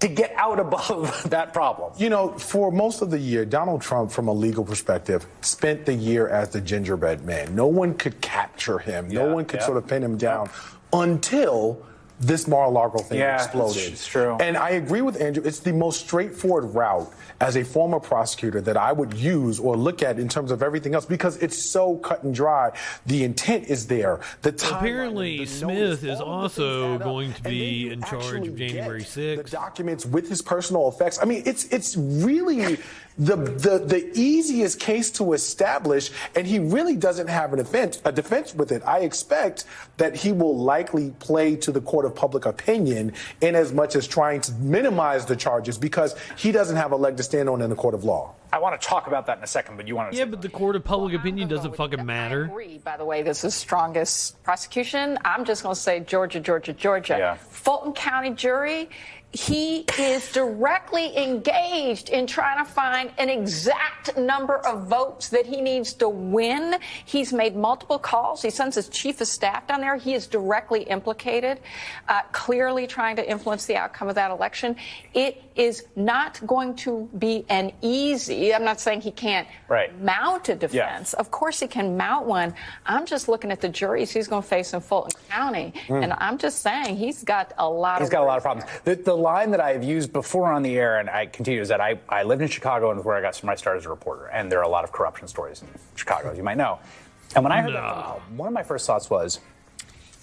to get out above that problem. You know, for most of the year, Donald Trump, from a legal perspective, spent the year as the gingerbread man. No one could capture him. no one could yeah. sort of pin him down until this Mar-a-Lago thing Yeah, it's- exploded. it's true. And I agree with Andrew. It's the most straightforward route as a former prosecutor that I would use or look at in terms of everything else because it's so cut and dry. The intent is there. The time. Apparently, Smith is also going to be in charge of January 6th. the documents with his personal effects. I mean, it's it's really the the the easiest case to establish, and he really doesn't have an defense a defense with it. I expect that he will likely play to the court of public opinion in as much as trying to minimize the charges because he doesn't have a leg to stand on in the court of law. I want to talk about that in a second, but you want to Yeah, but the court of public opinion doesn't fucking matter. agree, by the way, this is strongest prosecution. I'm just going to say Georgia, Georgia, Georgia. Fulton County jury, he is directly engaged in trying to find an exact number of votes that he needs to win. He's made multiple calls. He sends his chief of staff down there. He is directly implicated, uh, clearly trying to influence the outcome of that election. It is not going to be an easy, I'm not saying he can't Right. mount a defense. Of course, he can mount one. I'm just looking at the juries he's going to face in Fulton County, Mm. and I'm just saying he's got a lot He's of. got a lot of problems. The, the line that I've used before on the air, and I continue, is that I, I lived in Chicago and where I got my start as a reporter, and there are a lot of corruption stories in Chicago, as you might know. And when I heard that phone one of my first thoughts was,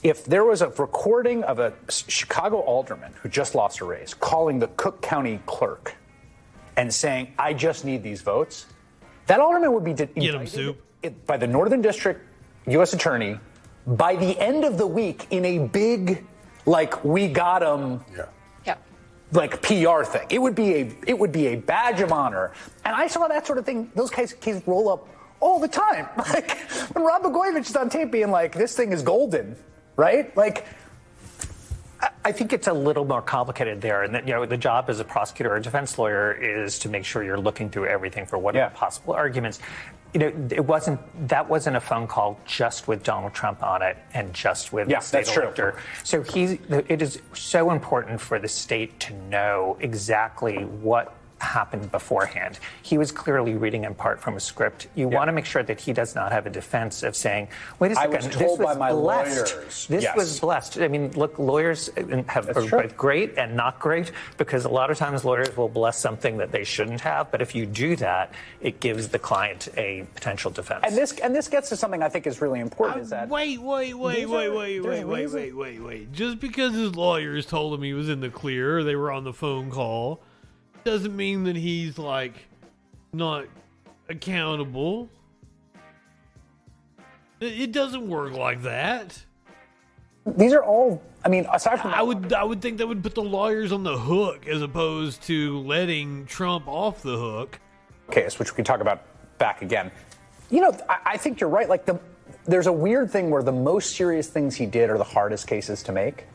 if there was a recording of a Chicago alderman who just lost a race calling the Cook County clerk and saying, "I just need these votes," that alderman would be de- indicted it- by the Northern District U.S. Attorney by the end of the week in a big, like, we got him. Yeah. Like PR thing, it would be a it would be a badge of honor, and I saw that sort of thing. Those cases, cases roll up all the time. Like when Rod Blagojevich is on tape being like, "This thing is golden," right? Like I think it's a little more complicated there, and that you know the job as a prosecutor or defense lawyer is to make sure you're looking through everything for what are the possible arguments. You know, it wasn't that wasn't a phone call just with Donald Trump on it and just with Yeah, the state that's true. So he's it is so important for the state to know exactly what happened beforehand. He was clearly reading in part from a script. You want to make sure that he does not have a defense of saying, "Wait a second, was this told was by my blessed. lawyers." This Yes. was blessed." I mean, look, lawyers uh, have are both great and not great because a lot of times lawyers will bless something that they shouldn't have. But if you do that, it gives the client a potential defense. And this and this gets to something I think is really important. is uh, that Wait, wait, wait, wait, wait, wait, wait, wait, wait, wait. Just because his lawyers told him he was in the clear, or they were on the phone call, doesn't mean that he's like not accountable. It doesn't work like that. These are all. I mean, aside from I would, I would think that would put the lawyers on the hook as opposed to letting Trump off the hook. case, which we can talk about back again. You know, I, I think you're right. Like the, there's a weird thing where the most serious things he did are the hardest cases to make.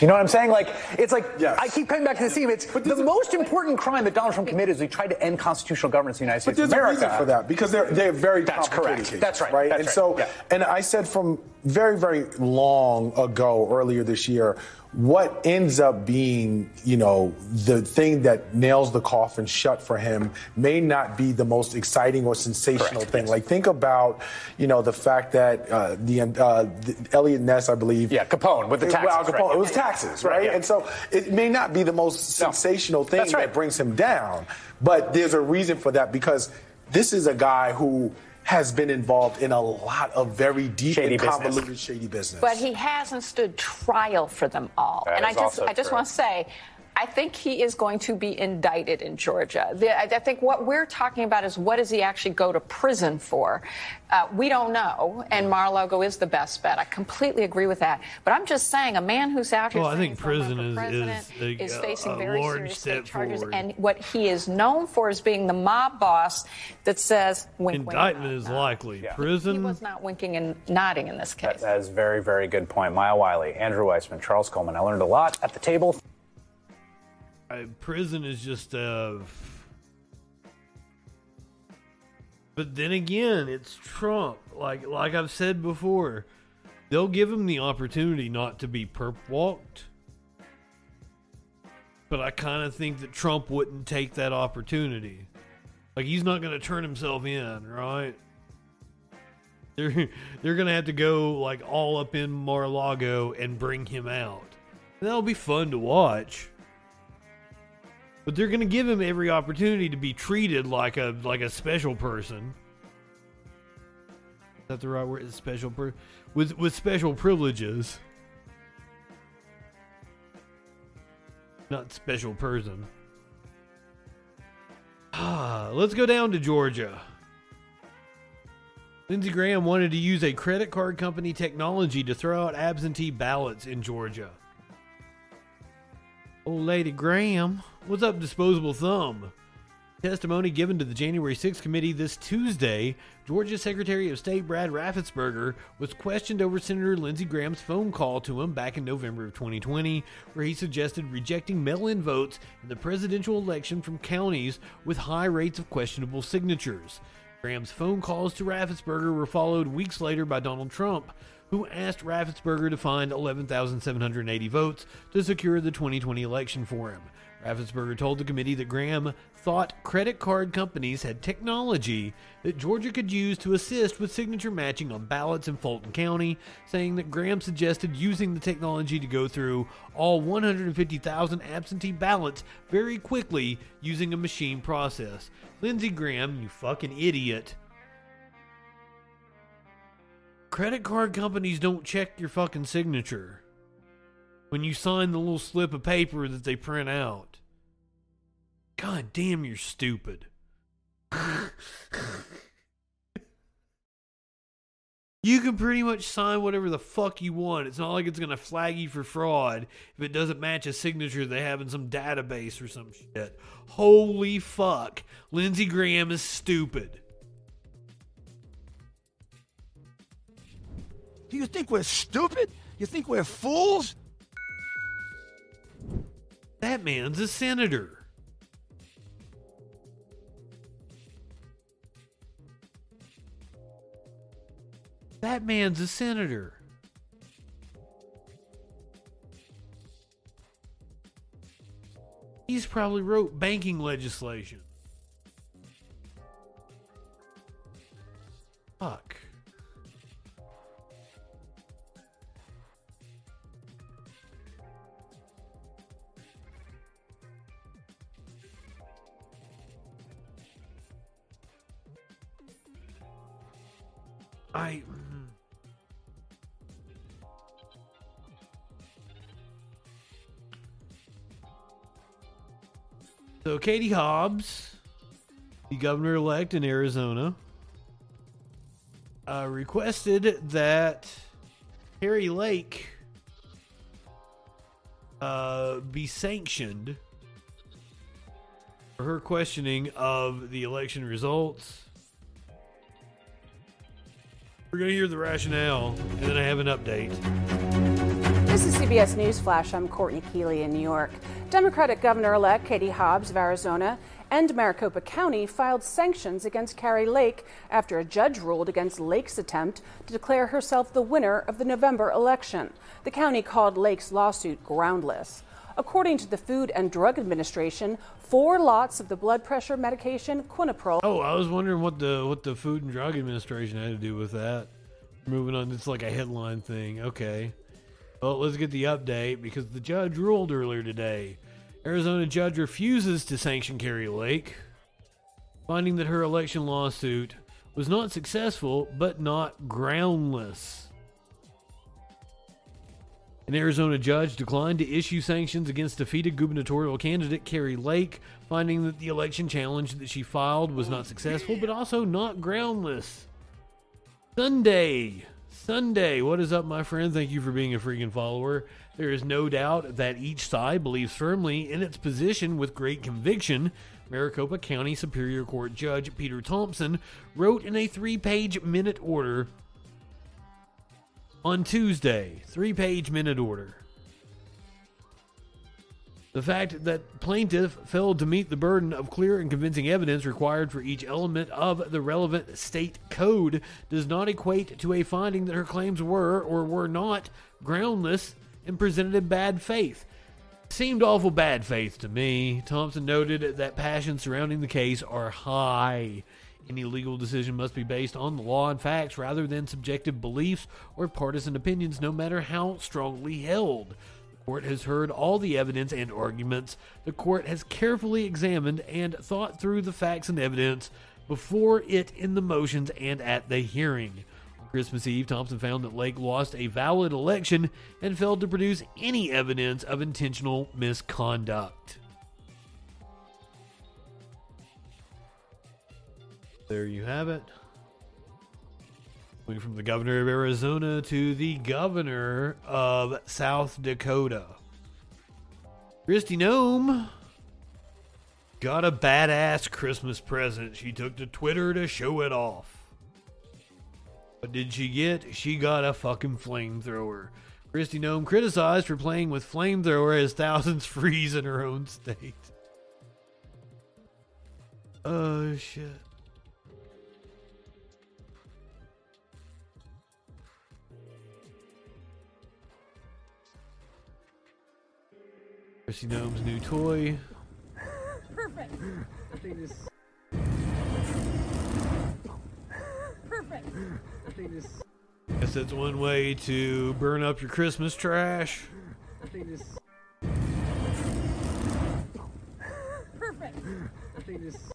You know what I'm saying? Like it's like I keep coming back to this theme. It's the most important crime that Donald Trump committed is he tried to end constitutional governance in the United But States there's of a America. reason for that because they're they're very That's complicated correct. cases, That's right. right? That's and right. so, Yeah. and I said from very very long ago, earlier this year, what ends up being, you know, the thing that nails the coffin shut for him may not be the most exciting or sensational thing. Like think about, you know, the fact that uh, the, uh, the Eliot Ness, I believe, Yeah, Capone with the taxes, Well, Capone, right. it was taxes, Right, right? yeah. And so it may not be the most sensational thing right. that brings him down, but there's a reason for that because this is a guy who has been involved in a lot of very deep Shady and business. convoluted shady business. But he hasn't stood trial for them all. That and I just I just true. want to say I think he is going to be indicted in Georgia. The, I, I think what we're talking about is what does he actually go to prison for? Uh, we don't know, and Mar-a-Lago is the best bet. I completely agree with that. But I'm just saying, a man who's out here Well, I think prison is president is, is facing a very large serious state charges, forward. and what he is known for is being the mob boss that says wink, wink, Indictment is likely. He Prison. was not winking and nodding in this case. That is a very, very good point. Maya Wiley, Andrew Weissmann, Charles Coleman. I learned a lot at the table. Uh, prison is just uh But then again, it's Trump. Like like I've said before, they'll give him the opportunity not to be perp walked. But I kind of think that Trump wouldn't take that opportunity. Like he's not going to turn himself in, right? They're they're going to have to go like all up in Mar-a-Lago and bring him out. And that'll be fun to watch. But they're going to give him every opportunity to be treated like a like a special person. Is that the right word? Special per- with with special privileges. Not special person. Ah, let's go down to Georgia. Lindsey Graham wanted to use a credit card company technology to throw out absentee ballots in Georgia. Old Lady Graham, what's up, disposable thumb? Testimony given to the January 6th committee this Tuesday, Georgia Secretary of State Brad Raffensperger was questioned over Senator Lindsey Graham's phone call to him back in November of 2020, where he suggested rejecting mail in votes in the presidential election from counties with high rates of questionable signatures. Graham's phone calls to Raffensperger were followed weeks later by Donald Trump, who asked Raffensperger to find 11,780 votes to secure the 2020 election for him. Raffensperger told the committee that Graham thought credit card companies had technology that Georgia could use to assist with signature matching on ballots in Fulton County, saying that Graham suggested using the technology to go through all 150,000 absentee ballots very quickly using a machine process. Lindsey Graham, you fucking idiot. Credit card companies don't check your fucking signature when you sign the little slip of paper that they print out. God damn, you're stupid. you can pretty much sign whatever the fuck you want. It's not like it's going to flag you for fraud if it doesn't match a signature they have in some database or some shit. Holy fuck. Lindsey Graham is stupid. Do you think we're stupid? You think we're fools? That man's a senator. That man's a senator. He's probably wrote banking legislation. Katie Hobbs, the governor elect in Arizona, uh, requested that Kari Lake uh, be sanctioned for her questioning of the election results. We're going to hear the rationale, and then I have an update. This is CBS News Flash. I'm Courtney Keeley in New York. Democratic Governor elect Katie Hobbs of Arizona and Maricopa County filed sanctions against Kari Lake after a judge ruled against Lake's attempt to declare herself the winner of the November election. The county called Lake's lawsuit groundless. According to the Food and Drug Administration, four lots of the blood pressure medication Quinapril. Oh, I was wondering what the what the Food and Drug Administration had to do with that. Moving on, it's like a headline thing. Okay. Well, let's get the update because the judge ruled earlier today. Arizona judge refuses to sanction Kari Lake, finding that her election lawsuit was not successful but not groundless. An Arizona judge declined to issue sanctions against defeated gubernatorial candidate Kari Lake, finding that the election challenge that she filed was not successful, but also not groundless. Sunday. Sunday. What is up, my friend? Thank you for being a freaking follower. There is no doubt that each side believes firmly in its position with great conviction. Maricopa County Superior Court Judge Peter Thompson wrote in a three page minute order on Tuesday, three page minute order. The fact that plaintiff failed to meet the burden of clear and convincing evidence required for each element of the relevant state code does not equate to a finding that her claims were or were not groundless and presented in bad faith. Seemed awful bad faith to me. Thompson noted that passions surrounding the case are high any legal decision must be based on the law and facts rather than subjective beliefs or partisan opinions, no matter how strongly held. The court has heard all the evidence and arguments. The court has carefully examined and thought through the facts and evidence before it in the motions and at the hearing. On Christmas Eve, Thompson found that Lake lost a valid election and failed to produce any evidence of intentional misconduct. There you have it. Going from the governor of Arizona to the governor of South Dakota. Kristi Noem got a badass Christmas present. She took to Twitter to show it off. What did she get? She got a fucking flamethrower. Kristi Noem criticized for playing with flamethrower as thousands freeze in her own state. Oh shit. Kristi Noem's new toy. Perfect. I think this. Perfect. I think this. Guess that's one way to burn up your Christmas trash. I think this. Perfect. I think this. Perfect.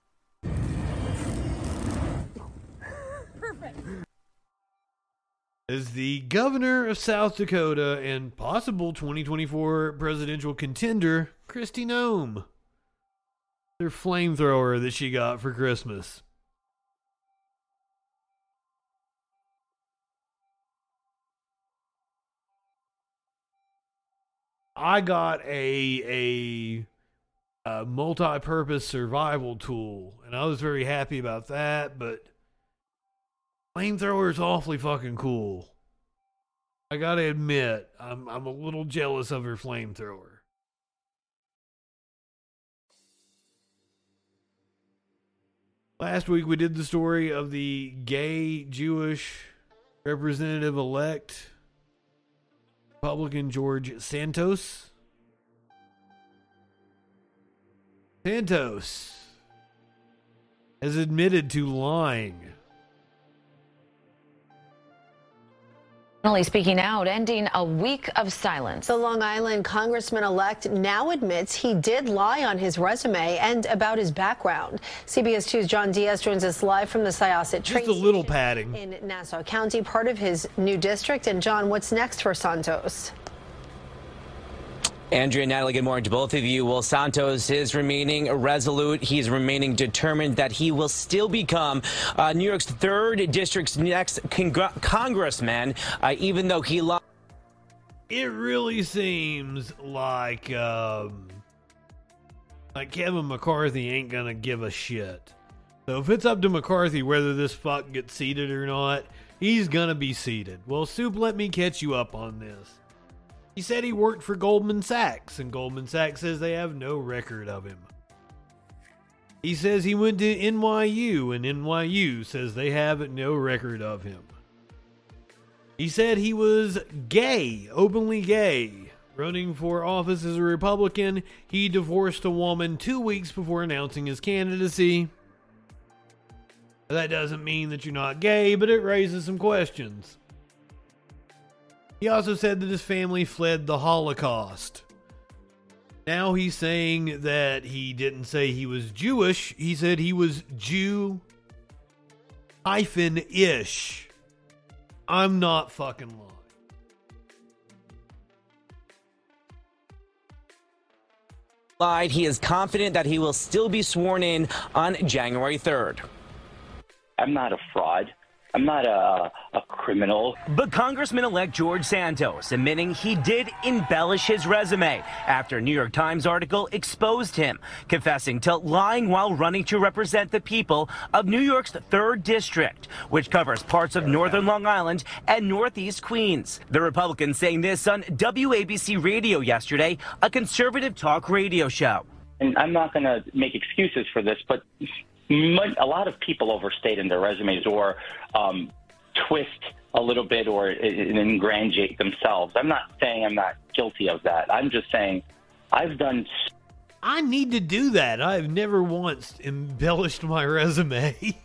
As the governor of South Dakota and possible 2024 presidential contender, Kristi Noem. Their flamethrower that she got for Christmas. I got a a, a multi-purpose survival tool, and I was very happy about that. But flamethrower is awfully fucking cool. I gotta admit, I'm I'm a little jealous of her flamethrower. Last week we did the story of the gay Jewish representative elect Republican George Santos. Santos has admitted to lying Finally speaking out, ending a week of silence. The Long Island congressman elect now admits he did lie on his resume and about his background. CBS 2's John Dias joins us live from the Syosset train Just a little padding. in Nassau County, part of his new district. And John, what's next for Santos? Andrea and Natalie, good morning to both of you. Well, Santos is remaining resolute. He's remaining determined that he will still become uh, New York's third district's next congr- congressman, uh, even though he lost. it really seems like um, like Kevin McCarthy ain't gonna give a shit. So if it's up to McCarthy whether this fuck gets seated or not, he's gonna be seated. Well, Soup, let me catch you up on this. He said he worked for Goldman Sachs, and Goldman Sachs says they have no record of him. He says he went to NYU, and NYU says they have no record of him. He said he was gay, openly gay. Running for office as a Republican, he divorced a woman two weeks before announcing his candidacy. That doesn't mean that you're not gay, but it raises some questions. He also said that his family fled the Holocaust. Now he's saying that he didn't say he was Jewish, he said he was Jew hyphen ish. I'm not fucking lying. Lied. He is confident that he will still be sworn in on January 3rd. I'm not a fraud. I'm not a, a criminal. But Congressman elect George Santos admitting he did embellish his resume after a New York Times article exposed him, confessing to lying while running to represent the people of New York's 3rd District, which covers parts of northern Long Island and northeast Queens. The Republican saying this on WABC Radio yesterday, a conservative talk radio show. And I'm not going to make excuses for this, but a lot of people overstate in their resumes or um, twist a little bit or ingratiate themselves. I'm not saying I'm not guilty of that. I'm just saying I've done. I need to do that. I've never once embellished my resume.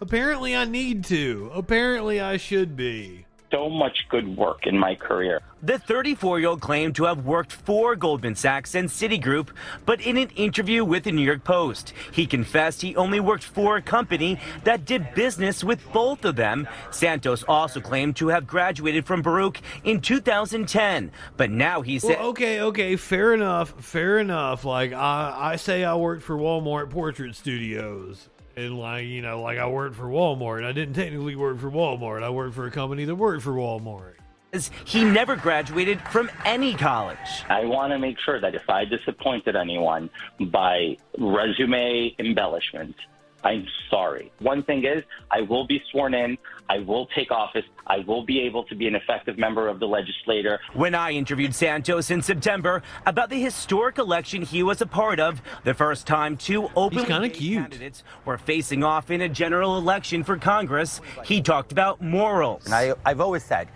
Apparently, I need to. Apparently, I should be so much good work in my career. The 34 year old claimed to have worked for Goldman Sachs and Citigroup, but in an interview with the New York Post, he confessed he only worked for a company that did business with both of them. Santos also claimed to have graduated from Baruch in 2010, but now he said. Well, okay, okay, fair enough, fair enough. Like, I, I say I worked for Walmart Portrait Studios and like you know like i worked for walmart i didn't technically work for walmart i worked for a company that worked for walmart he never graduated from any college. I want to make sure that if I disappointed anyone by resume embellishment, I'm sorry. One thing is, I will be sworn in. I will take office. I will be able to be an effective member of the legislature. When I interviewed Santos in September about the historic election he was a part of, the first time two openly candidates were facing off in a general election for Congress, he talked about morals. And I, I've always said,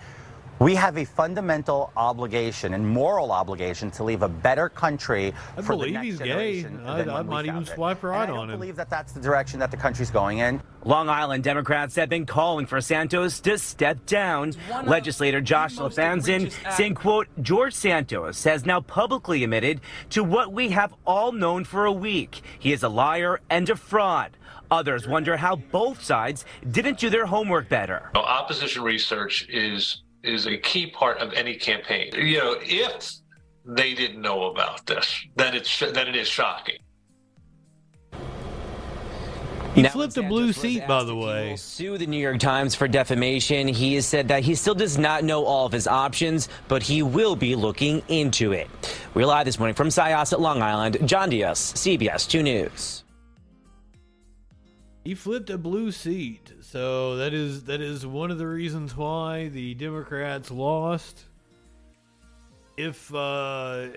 we have a fundamental obligation and moral obligation to leave a better country I for the believe next he's gay. generation. I, than I when we might even found it. swipe right And I on don't him. believe that that's the direction that the country's going in. Long Island Democrats have been calling for Santos to step down. Legislator Josh Lafazan saying, quote, George Santos has now publicly admitted to what we have all known for a week. He is a liar and a fraud. Others wonder how both sides didn't do their homework better. Well, opposition research is is a key part of any campaign. You know, if they didn't know about this, then it's then it is shocking. He flipped a blue seat, by the way. Sue the New York Times for defamation. He has said that he still does not know all of his options, but he will be looking into it. We're live this morning from Syosset, Long Island. John Dias, CBS 2 News. He flipped a blue seat, so that is that is one of the reasons why the Democrats lost. If uh,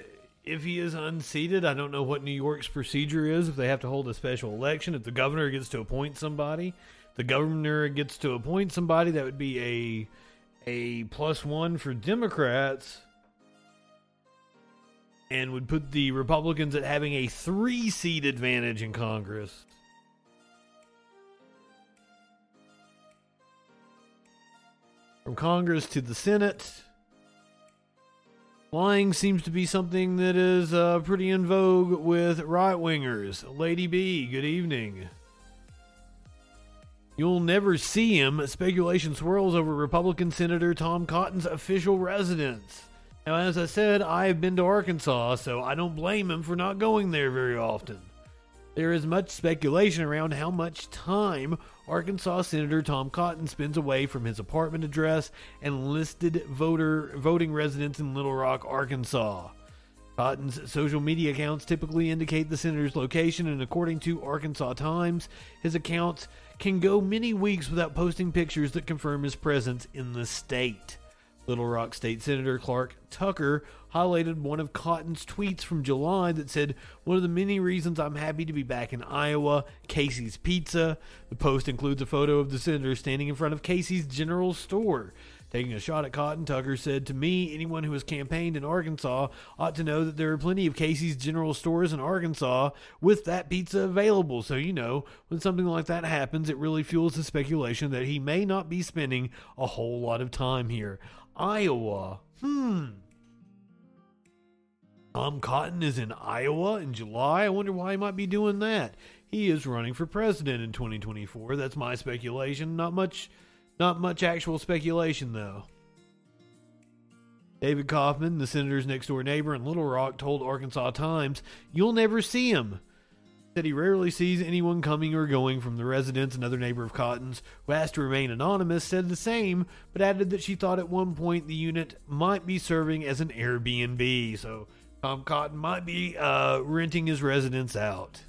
if he is unseated, I don't know what New York's procedure is. If they have to hold a special election, if the governor gets to appoint somebody, the governor gets to appoint somebody. That would be a a plus one for Democrats, and would put the Republicans at having a three seat advantage in Congress. From Congress to the Senate, lying seems to be something that is uh, pretty in vogue with right wingers. Lady B, good evening. You'll never see him. Speculation swirls over Republican Senator Tom Cotton's official residence. Now, as I said, I have been to Arkansas, so I don't blame him for not going there very often. There is much speculation around how much time Arkansas Senator Tom Cotton spins away from his apartment address and listed voter voting residence in Little Rock, Arkansas. Cotton's social media accounts typically indicate the senator's location, and according to Arkansas Times, his accounts can go many weeks without posting pictures that confirm his presence in the state. Little Rock State Senator Clark Tucker highlighted one of Cotton's tweets from July that said, One of the many reasons I'm happy to be back in Iowa, Casey's Pizza. The post includes a photo of the senator standing in front of Casey's General Store. Taking a shot at Cotton, Tucker said, To me, anyone who has campaigned in Arkansas ought to know that there are plenty of Casey's General Stores in Arkansas with that pizza available. So, you know, when something like that happens, it really fuels the speculation that he may not be spending a whole lot of time here. Iowa. Hmm. Tom Cotton is in Iowa in July. I wonder why he might be doing that. He is running for president in 2024. That's my speculation. Not much not much actual speculation though. David Kaufman, the senator's next door neighbor in Little Rock, told Arkansas Times, "You'll never see him." Said he rarely sees anyone coming or going from the residence. Another neighbor of Cotton's, who asked to remain anonymous, said the same, but added that she thought at one point the unit might be serving as an Airbnb. So Tom Cotton might be uh, renting his residence out.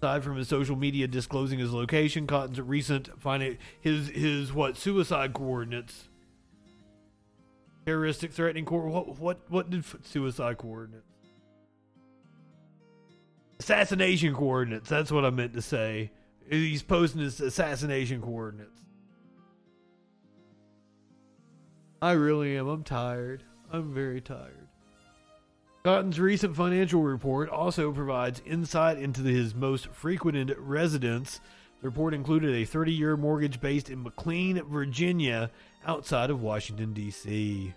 Aside from his social media disclosing his location, Cotton's recent finding his his what suicide coordinates, terroristic threatening court. What what what did suicide coordinates? Assassination coordinates. That's what I meant to say. He's posting his assassination coordinates. I really am. I'm tired. I'm very tired. Cotton's recent financial report also provides insight into his most frequented residence. The report included a 30 year mortgage based in McLean, Virginia, outside of Washington, D.C.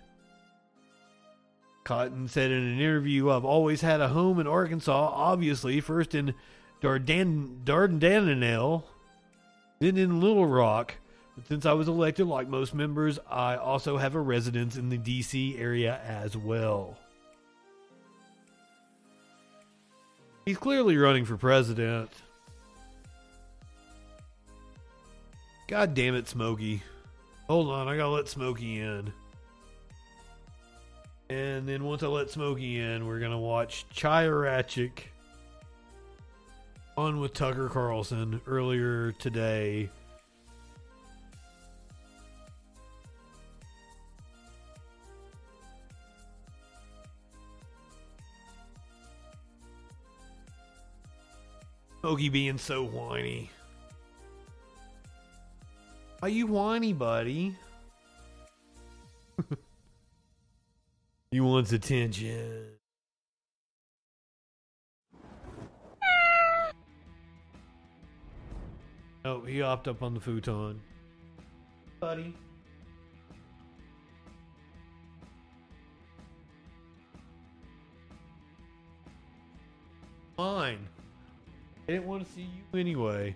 Cotton said in an interview, I've always had a home in Arkansas, obviously, first in Dardan- Dardanelle, then in Little Rock. But since I was elected, like most members, I also have a residence in the D.C. area as well. He's clearly running for president. God damn it, Smokey. Hold on, I gotta let Smokey in. And then once I let Smokey in, we're gonna watch Chaya on with Tucker Carlson earlier today. Smokey being so whiny. Are you whiny, buddy? he wants attention. Oh, he hopped up on the futon. Buddy. Fine. I didn't want to see you anyway.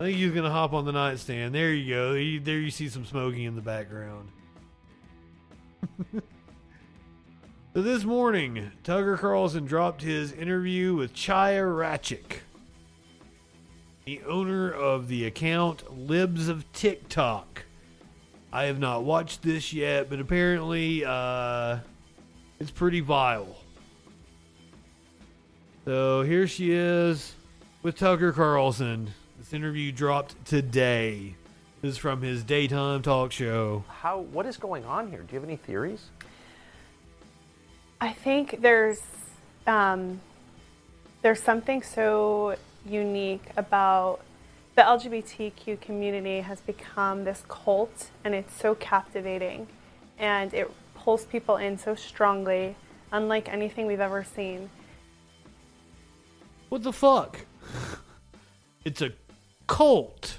I think he's gonna hop on the nightstand. There you go. There you see some smoking in the background. so this morning, Tucker Carlson dropped his interview with Chaya Raichik, the owner of the account Libs of TikTok. I have not watched this yet, but apparently, uh, it's pretty vile. So here she is with Tucker Carlson. This interview dropped today. This is from his daytime talk show. How? What is going on here? Do you have any theories? I think there's um, there's something so unique about the LGBTQ community has become this cult, and it's so captivating, and it pulls people in so strongly, unlike anything we've ever seen. What the fuck? It's a cult.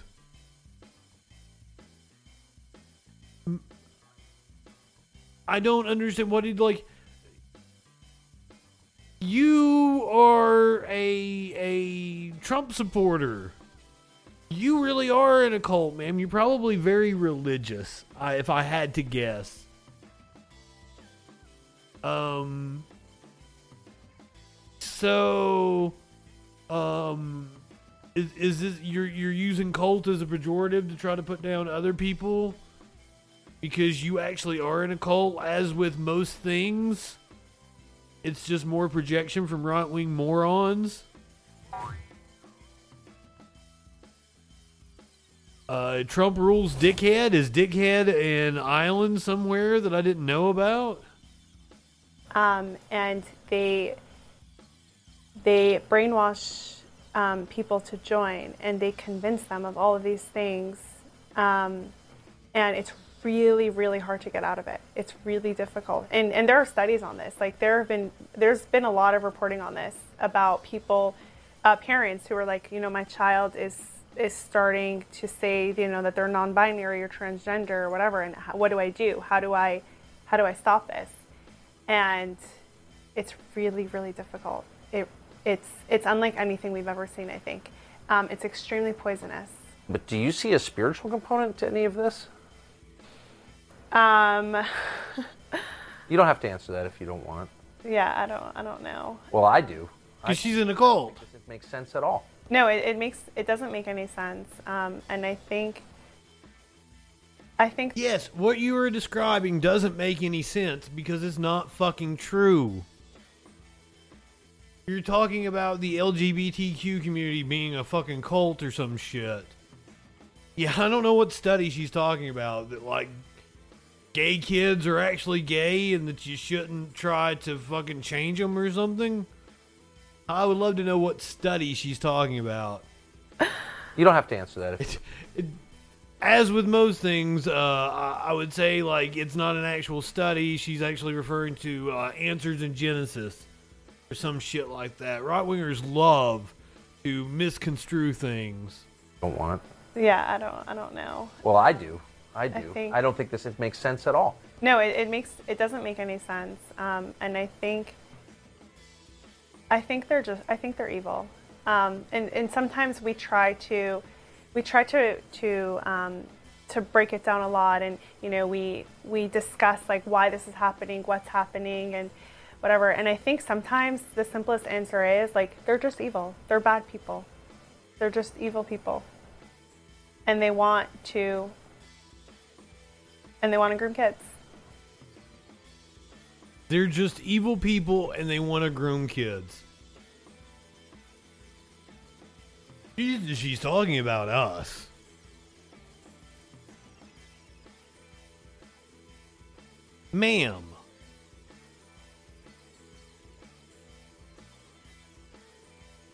I don't understand what he'd like. You are a a Trump supporter. You really are in a cult, man. You're probably very religious, I, if I had to guess. Um. So, um, Is is this you're you're using cult as a pejorative to try to put down other people? Because you actually are in a cult, as with most things. It's just more projection from right wing morons. Uh, Trump rules dickhead. Is dickhead an island somewhere that I didn't know about? um, and they they brainwash um, people to join, and they convince them of all of these things, um, and it's really really hard to get out of it. It's really difficult, and and there are studies on this. Like there have been there's been a lot of reporting on this about people, uh, parents who are like, you know, my child is is starting to say, you know, that they're non-binary or transgender or whatever, and how, what do I do? How do I how do I stop this? and it's really really difficult it it's it's unlike anything we've ever seen i think um, it's extremely poisonous But do you see a spiritual component to any of this? Um, You don't have to answer that if you don't want. yeah i don't i don't know Well, I do. I- 'Cause she's in a cult. It doesn't make sense at all. no it, it makes it doesn't make any sense um, and i think i think Yes, what you were describing doesn't make any sense because it's not fucking true. You're talking about the LGBTQ community being a fucking cult or some shit. Yeah, I don't know what study she's talking about that like gay kids are actually gay and that you shouldn't try to fucking change them or something. I would love to know what study she's talking about. You don't have to answer that. If as with most things, uh, I I would say like it's not an actual study. She's actually referring to uh, answers in Genesis or some shit like that. Right wingers love to misconstrue things. Don't want yeah i don't i don't know Well, I do. I do. I, think- don't think this makes sense at all. no it, it makes it doesn't make any sense um, and i think i think they're just i think they're evil. Um, and, and sometimes we try to we try to to um, to break it down a lot and you know we we discuss like why this is happening what's happening and whatever. And i think sometimes the simplest answer is like they're just evil. They're bad people. They're just evil people. And they want to and they want to groom kids They're just evil people and they want to groom kids. She's, she's talking about us. Ma'am.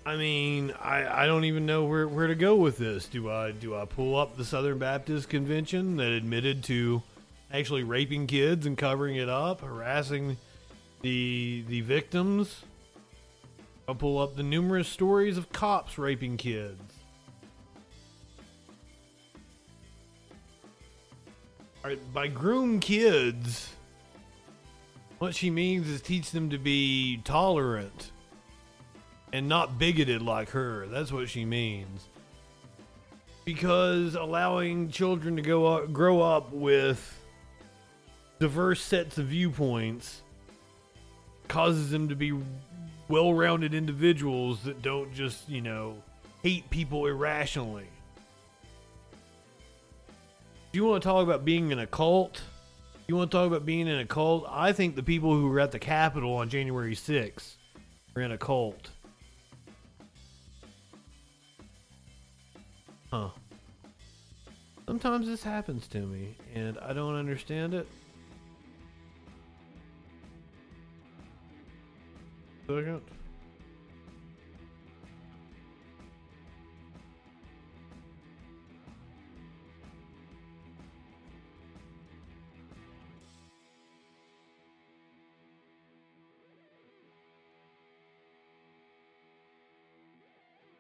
I mean, I, I don't even know where, where to go with this. Do I do I pull up the Southern Baptist Convention that admitted to actually raping kids and covering it up, harassing the the victims? I'll pull up the numerous stories of cops raping kids. All right, by groom kids, what she means is teach them to be tolerant and not bigoted like her. That's what she means. Because allowing children to go up, grow up with diverse sets of viewpoints causes them to be well-rounded individuals that don't just, you know, hate people irrationally. If you want to talk about being in a cult, you want to talk about being in a cult, I think the people who were at the Capitol on January 6th are in a cult. Huh. Sometimes this happens to me, and I don't understand it. Second.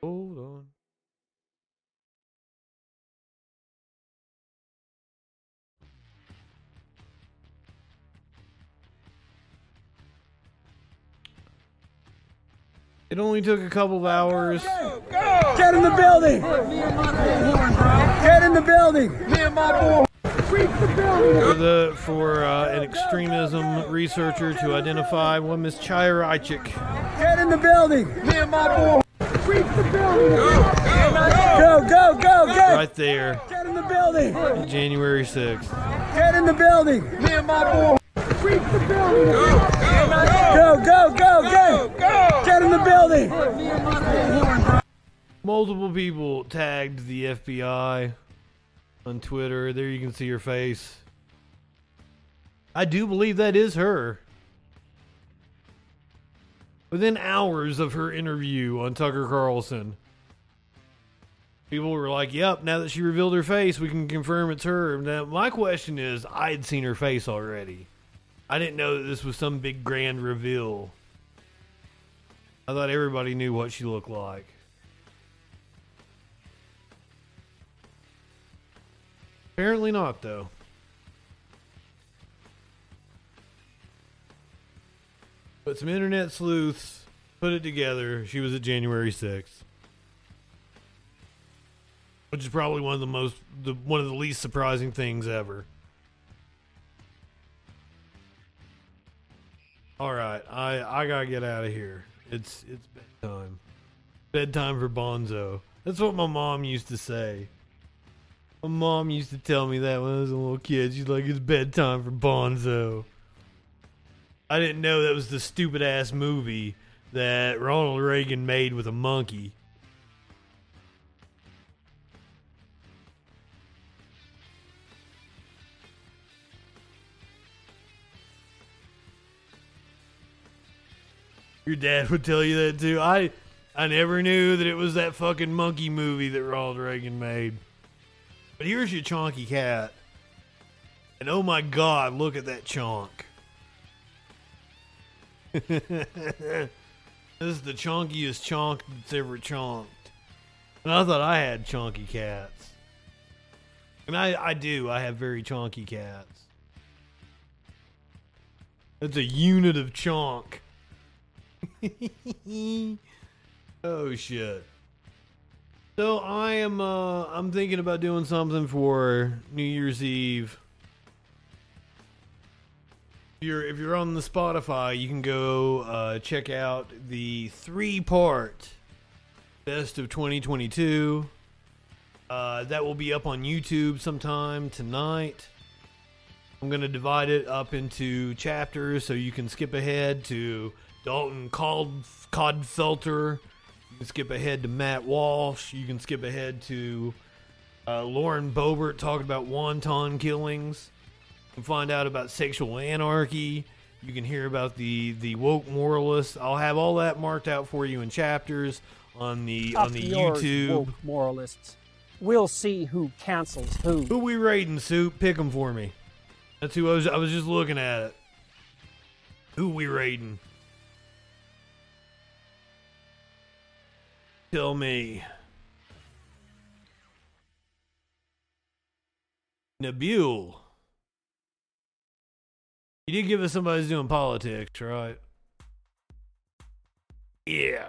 Hold on. It only took a couple of hours. Get in the building! Get in the building! Me and my boy! For the for uh, an extremism researcher to identify one Miss Chaya Raichik. Get in the building! Me and my boy! Reach the building! Go, go, go, go! Right there. Get in the building! January 6th. Get in the building! Me and my boy! Reach the building! Go, go, go, go! Go! Get in the building! Multiple people tagged the FBI on Twitter. There you can see her face. I do believe that is her. Within hours of her interview on Tucker Carlson, people were like, "Yep, now that she revealed her face, we can confirm it's her." Now, my question is, I had seen her face already. I didn't know that this was some big grand reveal. I thought everybody knew what she looked like. Apparently not, though. But some internet sleuths put it together. She was at January 6th. Which is probably one of the most, the, one of the least surprising things ever. All right, I I gotta get out of here. It's it's bedtime. Bedtime for Bonzo. That's what my mom used to say. My mom used to tell me that when I was a little kid. She's like, "It's bedtime for Bonzo." I didn't know that was the stupid ass movie that Ronald Reagan made with a monkey. Your dad would tell you that too. I I never knew that it was that fucking monkey movie that Ronald Reagan made. But here's your chonky cat. And oh my god, look at that chonk. this is the chonkiest chonk that's ever chonked. And I thought I had chonky cats. And I, I do. I have very chonky cats. That's a unit of chonk. oh shit. So I am uh I'm thinking about doing something for New Year's Eve. If you're if you're on the Spotify, you can go uh, check out the three part best of 2022. Uh, that will be up on YouTube sometime tonight. I'm gonna divide it up into chapters so you can skip ahead to Dalton Cod Codfelter. You can skip ahead to Matt Walsh. You can skip ahead to uh, Lauren Boebert talking about wonton killings. You can find out about sexual anarchy. You can hear about the the woke moralists. I'll have all that marked out for you in chapters on the Up on the yours, YouTube. woke moralists. We'll see who cancels who. Who we raiding, Soup? Pick them for me. That's who I was. I was just looking at it. Who we raiding? Tell me. Nabil. You did give us somebody who's doing politics, right? Yeah.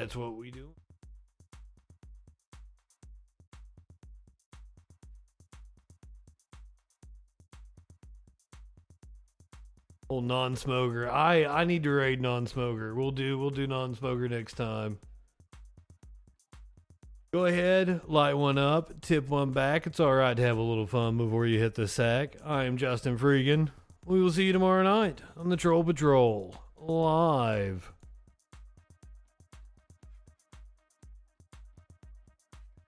That's what we do. Old non-smoker. I I need to raid non-smoker. We'll do we'll do non-smoker next time. Go ahead, light one up, tip one back. It's all right to have a little fun before you hit the sack. I am Justin Freegan. We will see you tomorrow night on the Troll Patrol live.